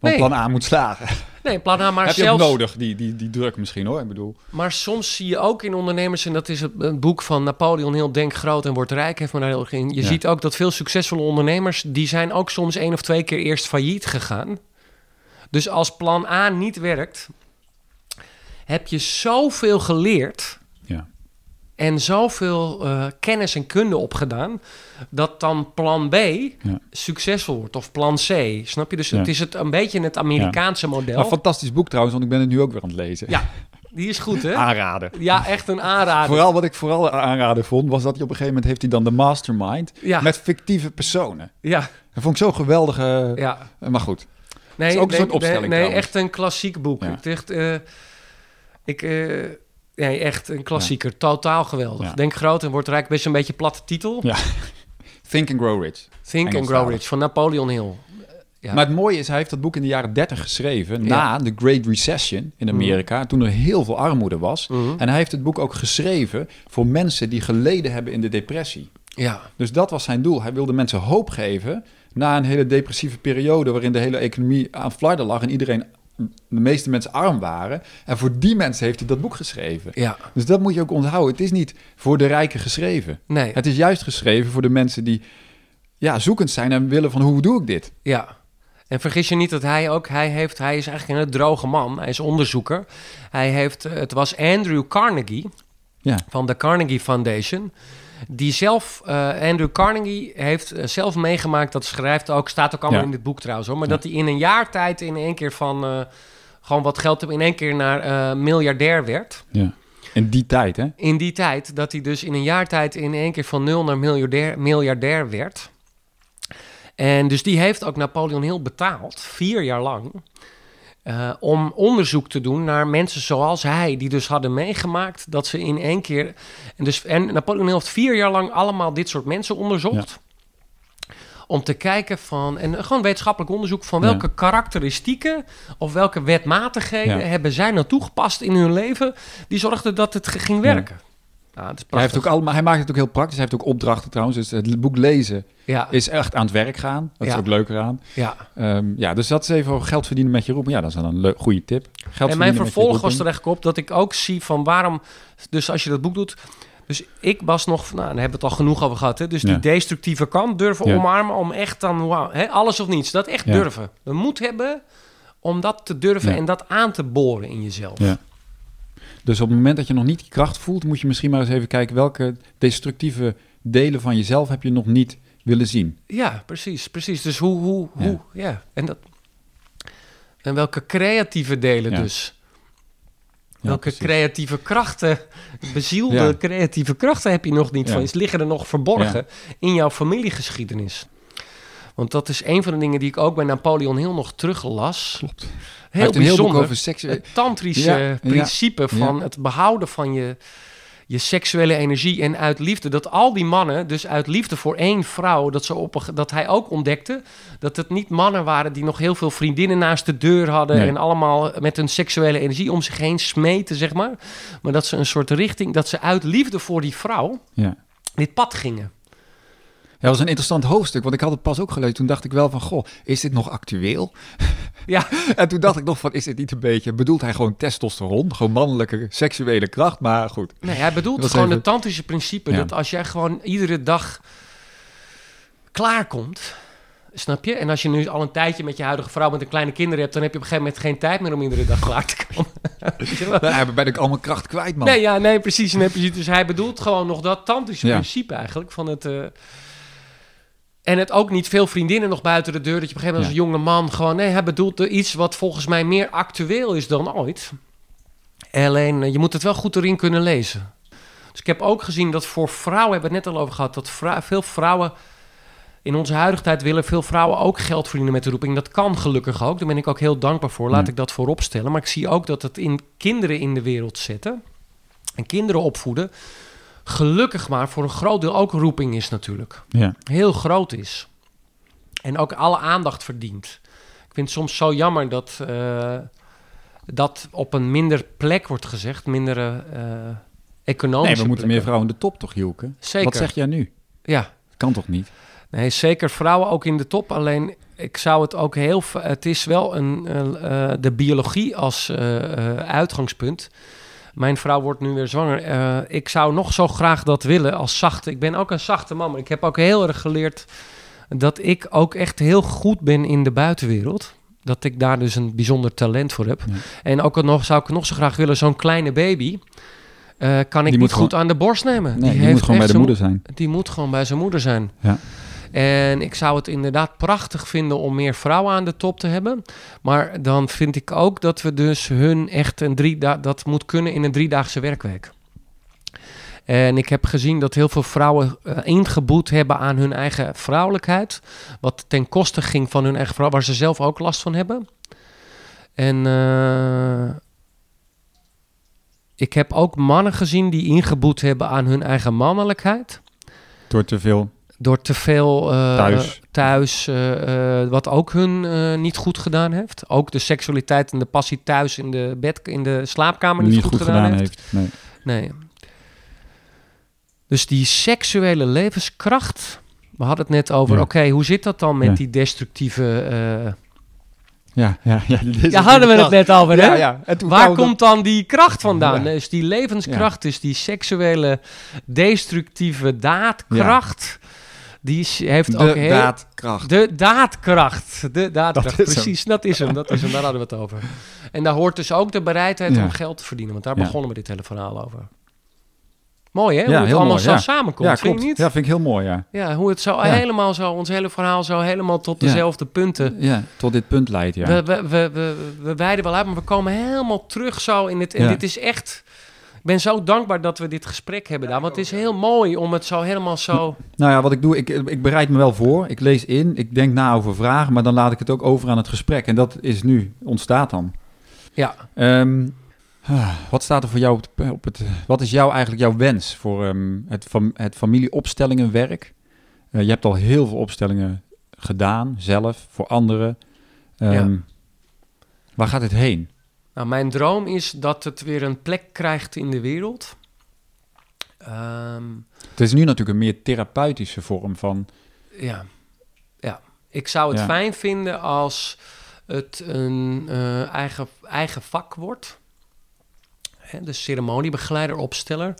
Want Nee. plan A moet slagen. Nee, plan A, maar heb je ook nodig, die, die, die druk misschien hoor. Ik bedoel, Maar soms zie je ook in ondernemers, en dat is het, het boek van Napoleon Hill, Denk groot en word rijk, heeft me daar heel erg in. Je Ja. ziet ook dat veel succesvolle ondernemers, die zijn ook soms één of twee keer eerst failliet gegaan. Dus als plan A niet werkt, heb je zoveel geleerd. En zoveel eh, kennis en kunde opgedaan, dat dan plan B succesvol wordt, of plan C. Snap je? Dus Ja. het is het, een beetje het Amerikaanse model. Nou, fantastisch boek trouwens, want ik ben het nu ook weer aan het lezen. Ja, die is goed, hè? [laughs] Aanraden. Ja, echt een aanrader. Vooral wat ik vooral aanraden vond, was dat hij op een gegeven moment heeft hij dan de mastermind Ja. met fictieve personen. Ja, Dat vond ik zo geweldig. eh, ja. Maar goed. Nee, is ook een soort opstelling Nee, nee echt een klassiek boek. Ja. Ik echt, eh, ik, eh, nee, echt een klassieker. Totaal geweldig. Denk groot en wordt rijk. Best een beetje platte titel. Ja. Think and Grow Rich. Think and. Grow Rich van Napoleon Hill. Ja. Maar het mooie is, hij heeft dat boek in de jaren 30 geschreven, na de Great Recession in Amerika, toen er heel veel armoede was. Mhm. En hij heeft het boek ook geschreven voor mensen die geleden hebben in de depressie. Ja, Dus dat was zijn doel. Hij wilde mensen hoop geven na een hele depressieve periode waarin de hele economie aan flarden lag en iedereen, de meeste mensen arm waren. En voor die mensen heeft hij dat boek geschreven. ja, Dus dat moet je ook onthouden. Het is niet voor de rijken geschreven. nee, Het is juist geschreven voor de mensen die ja, zoekend zijn en willen van hoe doe ik dit? ja. En vergis je niet dat hij ook, hij heeft, hij is eigenlijk een droge man. Hij is onderzoeker. Hij heeft, eh, het was Andrew Carnegie Ja. van de Carnegie Foundation. Die zelf, eh, Andrew Carnegie heeft eh, zelf meegemaakt, dat schrijft ook, staat ook allemaal Ja. in dit boek trouwens hoor. Maar Ja. dat hij in een jaar tijd in één keer van, eh, gewoon wat geld in één keer naar miljardair werd. Ja. In die tijd, hè? In die tijd, dat hij dus in een jaar tijd in één keer van nul naar miljardair, miljardair werd. En dus die heeft ook Napoleon Hill betaald, vier jaar lang, eh, om onderzoek te doen naar mensen zoals hij, die dus hadden meegemaakt dat ze in één keer. En, dus, en Napoleon heeft vier jaar lang allemaal dit soort mensen onderzocht. Om te kijken van, en gewoon wetenschappelijk onderzoek van Ja. welke karakteristieken of welke wetmatigheden Ja. hebben zij nou toegepast in hun leven, die zorgden dat het ging werken. Ja, Hij, heeft ook allemaal, hij maakt het ook heel praktisch. Hij heeft ook opdrachten trouwens. Dus het boek lezen Ja, is echt aan het werk gaan. Dat Ja. is ook leuker aan. ja. Ehm, ja, dus dat is even over geld verdienen met je roeping. Ja, dat is een leuk, goede tip. Geld En mijn vervolg was er echt op dat ik ook zie van waarom... Dus als je dat boek doet... Dus ik was nog... Nou, daar hebben we het al genoeg over gehad. Hè? Dus die Ja. destructieve kant durven Ja. omarmen om echt dan... Wow, hè, alles of niets. Dat echt Ja. durven. De moed hebben om dat te durven en dat aan te boren in jezelf. Ja. Dus op het moment dat je nog niet die kracht voelt, moet je misschien maar eens even kijken welke destructieve delen van jezelf heb je nog niet willen zien. Ja, precies, precies. Dus hoe, hoe, Ja. hoe, ja. En, dat, en welke creatieve delen Ja. dus. Ja, welke precies. creatieve krachten, bezielde Ja. creatieve krachten heb je nog niet van. Ze liggen er nog verborgen in jouw familiegeschiedenis. Want dat is een van de dingen die ik ook bij Napoleon Hill nog teruglas. Klopt. Heel heel boek bijzonder. over seks. Het tantrische Ja, ja, principe van ja. het behouden van je, je seksuele energie en uit liefde. Dat al die mannen, dus uit liefde voor één vrouw, dat, ze op dat hij ook ontdekte dat het niet mannen waren die nog heel veel vriendinnen naast de deur hadden Nee. en allemaal met hun seksuele energie om zich heen smeten, zeg maar. Maar dat ze een soort richting, dat ze uit liefde voor die vrouw Ja. dit pad gingen. Ja, dat was een interessant hoofdstuk, want ik had het pas ook gelezen. Toen dacht ik wel van, goh, is dit nog actueel? [laughs] Ja, En toen dacht ik nog van, is dit niet een beetje... Bedoelt hij gewoon testosteron? Gewoon mannelijke seksuele kracht? Maar goed. nee, hij bedoelt gewoon even- het tantrische principe. Ja. Dat als jij gewoon iedere dag klaarkomt, snap je? En als je nu al een tijdje met je huidige vrouw met een kleine kinderen hebt, dan heb je op een gegeven moment geen tijd meer om iedere dag klaar te komen. [laughs] Dan ben ik allemaal kracht kwijt, man. Nee, ja, nee, precies, nee, precies. Dus hij bedoelt gewoon nog dat tantrische Ja. principe eigenlijk van het... eh, en het ook niet veel vriendinnen nog buiten de deur. Dat je op een gegeven moment als jonge man gewoon... Nee, hij bedoelt iets wat volgens mij meer actueel is dan ooit. Alleen, eh, je moet het wel goed erin kunnen lezen. Dus ik heb ook gezien dat voor vrouwen... Hebben we het net al over gehad. Dat vrou- veel vrouwen... In onze huidige tijd willen veel vrouwen ook geld verdienen met de roeping. Dat kan gelukkig ook. Daar ben ik ook heel dankbaar voor. Laat ik dat voorop stellen. Maar ik zie ook dat het in kinderen in de wereld zetten... en kinderen opvoeden... gelukkig maar voor een groot deel ook roeping is natuurlijk Ja. heel groot is. En ook alle aandacht verdient. Ik vind het soms zo jammer dat eh, dat op een minder plek wordt gezegd, mindere eh economische Nee, we moeten meer vrouwen in de top toch, Hielke? Zeker. Wat zeg jij nu? Ja, Kan toch niet? nee, zeker vrouwen ook in de top. Alleen ik zou het ook heel. Het is wel een, eh, de biologie als uitgangspunt. Mijn vrouw wordt nu weer zwanger. Eh, ik zou nog zo graag dat willen als zachte. Ik ben ook een zachte man, maar ik heb ook heel erg geleerd dat ik ook echt heel goed ben in de buitenwereld. Dat ik daar dus een bijzonder talent voor heb. Ja. En ook nog zou ik nog zo graag willen, zo'n kleine baby. eh, kan ik Die niet goed aan de borst nemen. Nee, die, moet gewoon bij de moeder zijn. die moet gewoon bij zijn moeder zijn. Ja. En ik zou het inderdaad prachtig vinden om meer vrouwen aan de top te hebben. Maar dan vind ik ook dat we dus hun echt een drie dat moet kunnen in een driedaagse werkweek. En ik heb gezien dat heel veel vrouwen eh, ingeboet hebben aan hun eigen vrouwelijkheid. Wat ten koste ging van hun eigen vrouw, waar ze zelf ook last van hebben. En eh, ik heb ook mannen gezien die ingeboet hebben aan hun eigen mannelijkheid Door te veel Door te veel eh, Thuis. thuis eh, eh, wat ook hun niet goed gedaan heeft. Ook de seksualiteit en de passie thuis in de, bed, in de slaapkamer niet, goed, gedaan, heeft. Nee. Nee. Dus die seksuele levenskracht. We hadden het net over, Ja. oké, hoe zit dat dan met Ja. die destructieve... Ja, ja, ja. is ja, hadden we het net over, hè? Ja, Waar komt dan die kracht vandaan? Dus die levenskracht, dus die seksuele destructieve daadkracht, die is- heeft de ook heel... daadkracht. De daadkracht. De daadkracht, Dat is hem. precies. Dat is hem, dat is hem. Daar hadden we het over. En daar hoort dus ook de bereidheid Ja. om geld te verdienen. Want daar Ja. begonnen we dit hele verhaal over. Mooi hè? Hoe Ja, het allemaal mooi, zo samenkomt, Ja, vind je niet? Ja, vind ik heel mooi, ja. Ja, hoe het zo helemaal zo, ons hele verhaal zo helemaal tot dezelfde punten. Ja, tot dit punt leidt, ja. We, we, we, we, we wijden wel uit, maar we komen helemaal terug zo in dit. En dit is echt. Ik ben zo dankbaar dat we dit gesprek hebben daar. Want het is heel mooi om het zo helemaal zo. Nou ja, wat ik doe, ik, ik bereid me wel voor. Ik lees in, ik denk na over vragen, maar dan laat ik het ook over aan het gesprek. En dat is nu, ontstaat dan. Ja, Ehm, ah, wat staat er voor jou op het... Op het wat is jou eigenlijk jouw wens voor ehm, het, fam, het familieopstellingenwerk? Eh, je hebt al heel veel opstellingen gedaan, zelf, voor anderen. Ehm, Waar gaat het heen? Nou, mijn droom is dat het weer een plek krijgt in de wereld. Ehm, Het is nu natuurlijk een meer therapeutische vorm van... ja, ja. Ik zou het Ja. fijn vinden als het een eh, eigen, eigen vak wordt. Hè, de ceremoniebegeleider, opsteller.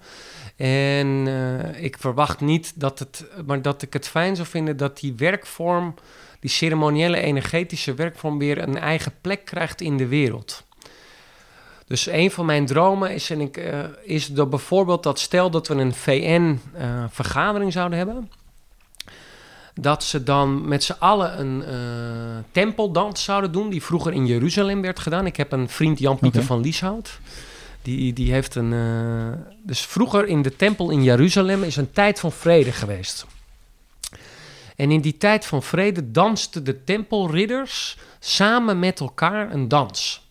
En eh, ik verwacht niet dat het, maar dat ik het fijn zou vinden dat die werkvorm, die ceremoniële energetische werkvorm, weer een eigen plek krijgt in de wereld. Dus een van mijn dromen is, en ik, eh, is dat bijvoorbeeld dat stel dat we een VN-vergadering zouden hebben. Dat ze dan met z'n allen een eh, tempeldans zouden doen, die vroeger in Jeruzalem werd gedaan. Ik heb een vriend, Jan-Pieter van Lieshout. Die, die heeft een. eh, dus vroeger in de tempel in Jeruzalem is een tijd van vrede geweest. En in die tijd van vrede dansten de tempelridders samen met elkaar een dans.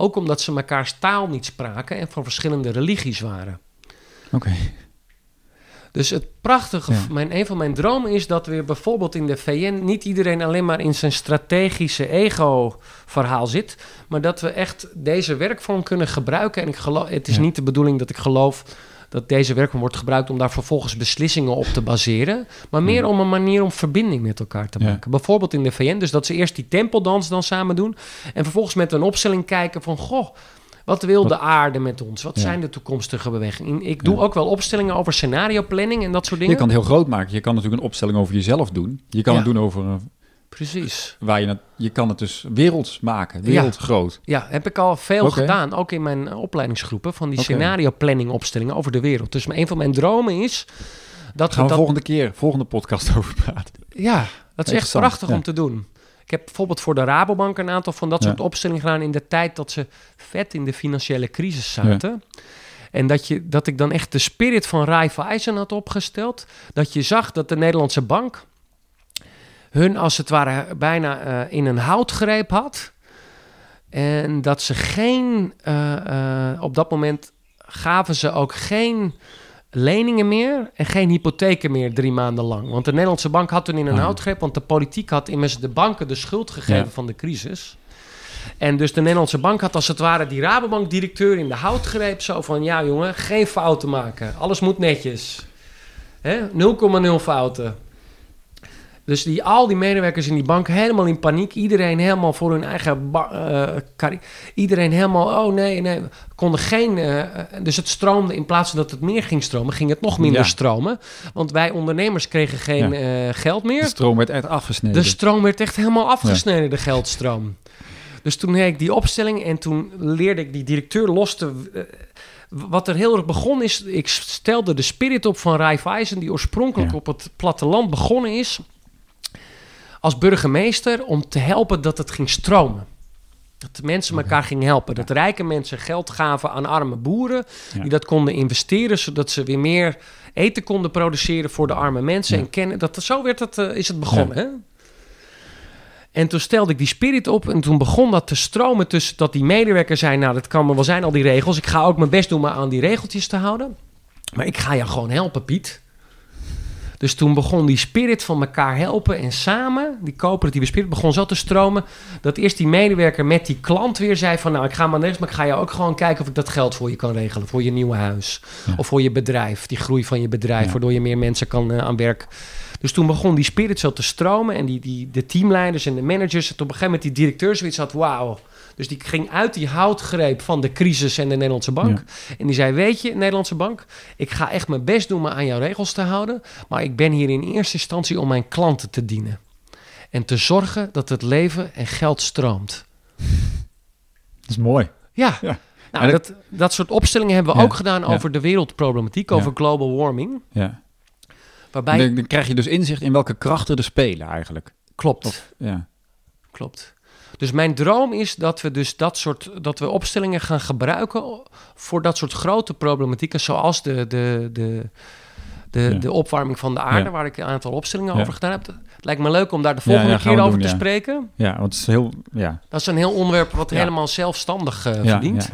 Ook omdat ze mekaars taal niet spraken en van verschillende religies waren. Oké. Dus het prachtige, Ja. mijn, een van mijn dromen is dat weer bijvoorbeeld in de VN niet iedereen alleen maar in zijn strategische ego-verhaal zit, maar dat we echt deze werkvorm kunnen gebruiken. En ik geloof, het is Ja. niet de bedoeling dat ik geloof dat deze werkvorm wordt gebruikt om daar vervolgens beslissingen op te baseren, maar meer Mhm. om een manier om verbinding met elkaar te Ja. maken. Bijvoorbeeld in de VN, dus dat ze eerst die tempeldans dan samen doen en vervolgens met een opstelling kijken van, goh, wat wil de aarde met ons? Wat Ja. zijn de toekomstige bewegingen? Ik doe Ja. ook wel opstellingen over scenario planning en dat soort Je dingen. kan het heel groot maken. Je kan natuurlijk een opstelling over jezelf doen. Je kan Ja. het doen over... Precies. waar je, het- je kan het dus werelds maken. Wereldgroot. Ja, heb ik al veel gedaan, ook in mijn eh, opleidingsgroepen, van die scenario planning opstellingen over de wereld. Dus een van mijn dromen is dat Gaan we dat, volgende keer, volgende podcast [laughs] over praten. Ja, dat is echt prachtig ja. om te doen. Ik heb bijvoorbeeld voor de Rabobank een aantal van dat Ja. soort opstellingen gedaan in de tijd dat ze vet in de financiële crisis zaten. En dat, je, dat ik dan echt de spirit van Raiffeisen had opgesteld. Dat je zag dat de Nederlandse bank hun als het ware bijna eh, in een houtgreep had. En dat ze geen, eh, eh, op dat moment gaven ze ook geen leningen meer en geen hypotheken meer drie maanden lang. Want de Nederlandse bank had toen in een Ah, houtgreep, want de politiek had immers de banken de schuld gegeven Ja. van de crisis. En dus de Nederlandse bank had als het ware die Rabobank-directeur in de houtgreep zo van... ja jongen, geen fouten maken. Alles moet netjes. Hè? 0,0 fouten. Dus die, al die medewerkers in die bank helemaal in paniek. Iedereen helemaal voor hun eigen... eh, iedereen helemaal, oh nee, nee. Konden geen... eh, dus het stroomde, in plaats van dat het meer ging stromen... ging het nog minder Ja. stromen. Want wij ondernemers kregen geen eh, geld meer. De stroom werd echt afgesneden. De stroom werd echt helemaal afgesneden, de geldstroom. Dus toen deed ik die opstelling en toen leerde ik die directeur los te... eh, wat er heel erg begon is, ik stelde de spirit op van Raiffeisen... die oorspronkelijk Ja. op het platteland begonnen is... als burgemeester om te helpen dat het ging stromen. Dat de mensen elkaar gingen helpen. Dat rijke mensen geld gaven aan arme boeren... Ja. die dat konden investeren... zodat ze weer meer eten konden produceren voor de arme mensen. Ja. En kennen, dat, zo werd het, eh, is het begonnen. Hè? En toen stelde ik die spirit op en toen begon dat te stromen tussen dat die medewerker zei, nou dat kan me wel zijn al die regels, ik ga ook mijn best doen me aan die regeltjes te houden. Maar ik ga je gewoon helpen Piet. Dus toen begon die spirit van elkaar helpen en samen, die coöperatieve spirit, begon zo te stromen. Dat eerst die medewerker met die klant weer zei van nou ik ga maar nergens, maar ik ga je ook gewoon kijken of ik dat geld voor je kan regelen. Voor je nieuwe huis Ja. of voor je bedrijf, die groei van je bedrijf, Ja. waardoor je meer mensen kan eh, aan werk. Dus toen begon die spirit zo te stromen en die, die, de teamleiders en de managers, het op een gegeven moment die directeur zoiets had, wauw. Dus die ging uit die houtgreep van de crisis en de Nederlandse bank. En die zei, weet je, Nederlandse bank, ik ga echt mijn best doen me aan jouw regels te houden. Maar ik ben hier in eerste instantie om mijn klanten te dienen. En te zorgen dat het leven en geld stroomt. [laughs] Dat is mooi. Ja, Ja. Nou, En dat, dat soort opstellingen hebben we Ja, ook gedaan over de wereldproblematiek, over global warming. Ja. Waarbij, Dan, dan krijg je dus inzicht in welke krachten er spelen eigenlijk. klopt, Ja. klopt. Dus mijn droom is dat we dus dat soort dat we opstellingen gaan gebruiken voor dat soort grote problematieken, zoals de, de, de, de, Ja. de opwarming van de aarde, Ja. waar ik een aantal opstellingen Ja. over gedaan heb. Het lijkt me leuk om daar de volgende keer over doen, te spreken. ja, want het is heel... Ja, Dat is een heel onderwerp wat helemaal zelfstandig ja, verdient.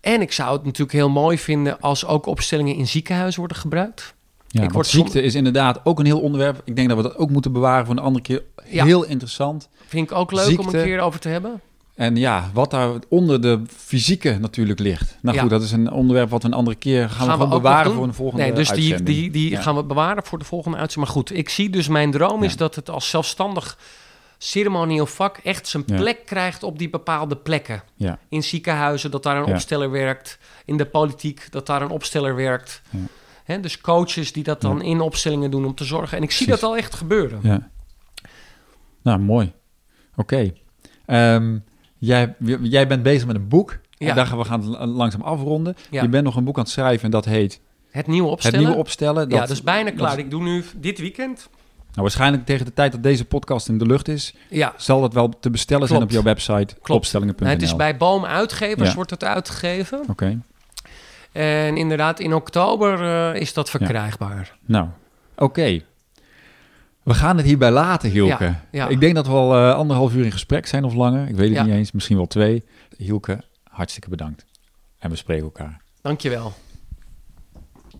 En ik zou het natuurlijk heel mooi vinden als ook opstellingen in ziekenhuizen worden gebruikt. Ja, Ik word ziekte is inderdaad ook een heel onderwerp. Ik denk dat we dat ook moeten bewaren voor een andere keer. Ja. Heel interessant. Vind ik ook leuk om een keer over te hebben. En ja, wat daar onder de fysieke natuurlijk ligt. Nou Ja. goed, dat is een onderwerp wat we een andere keer gaan, Gaan we bewaren voor een volgende Nee, dus die, uitzending. die, die Ja. gaan we bewaren voor de volgende uitzending. Maar goed, ik zie dus mijn droom is dat het als zelfstandig ceremonieel vak echt zijn Ja. plek krijgt op die bepaalde plekken. Ja. In ziekenhuizen, dat daar een Ja. opsteller werkt. In de politiek, dat daar een opsteller werkt. Hè, dus coaches die dat dan Ja. in opstellingen doen om te zorgen. En ik zie Precies. dat al echt gebeuren. Ja. Nou, mooi. Oké. Ehm, jij, jij bent bezig met een boek. Ja. En daar gaan we gaan langzaam afronden. Ja. Je bent nog een boek aan het schrijven en dat heet Het nieuwe opstellen. Het Nieuwe Opstellen. ja, Dat- is bijna klaar. Ik doe nu dit weekend. nou, waarschijnlijk tegen de tijd dat deze podcast in de lucht is, Ja, zal dat wel te bestellen zijn op jouw website opstellingen.nl. nou, het is bij Boom Uitgevers Ja. wordt het uitgegeven. Oké. En inderdaad, in oktober eh, is dat verkrijgbaar. Nou, oké. We gaan het hierbij laten, Hielke. Ja, ja. Ik denk dat we al eh, anderhalf uur in gesprek zijn of langer. Ik weet het niet eens, misschien wel twee. Hielke, hartstikke bedankt. En we spreken elkaar. Dankjewel.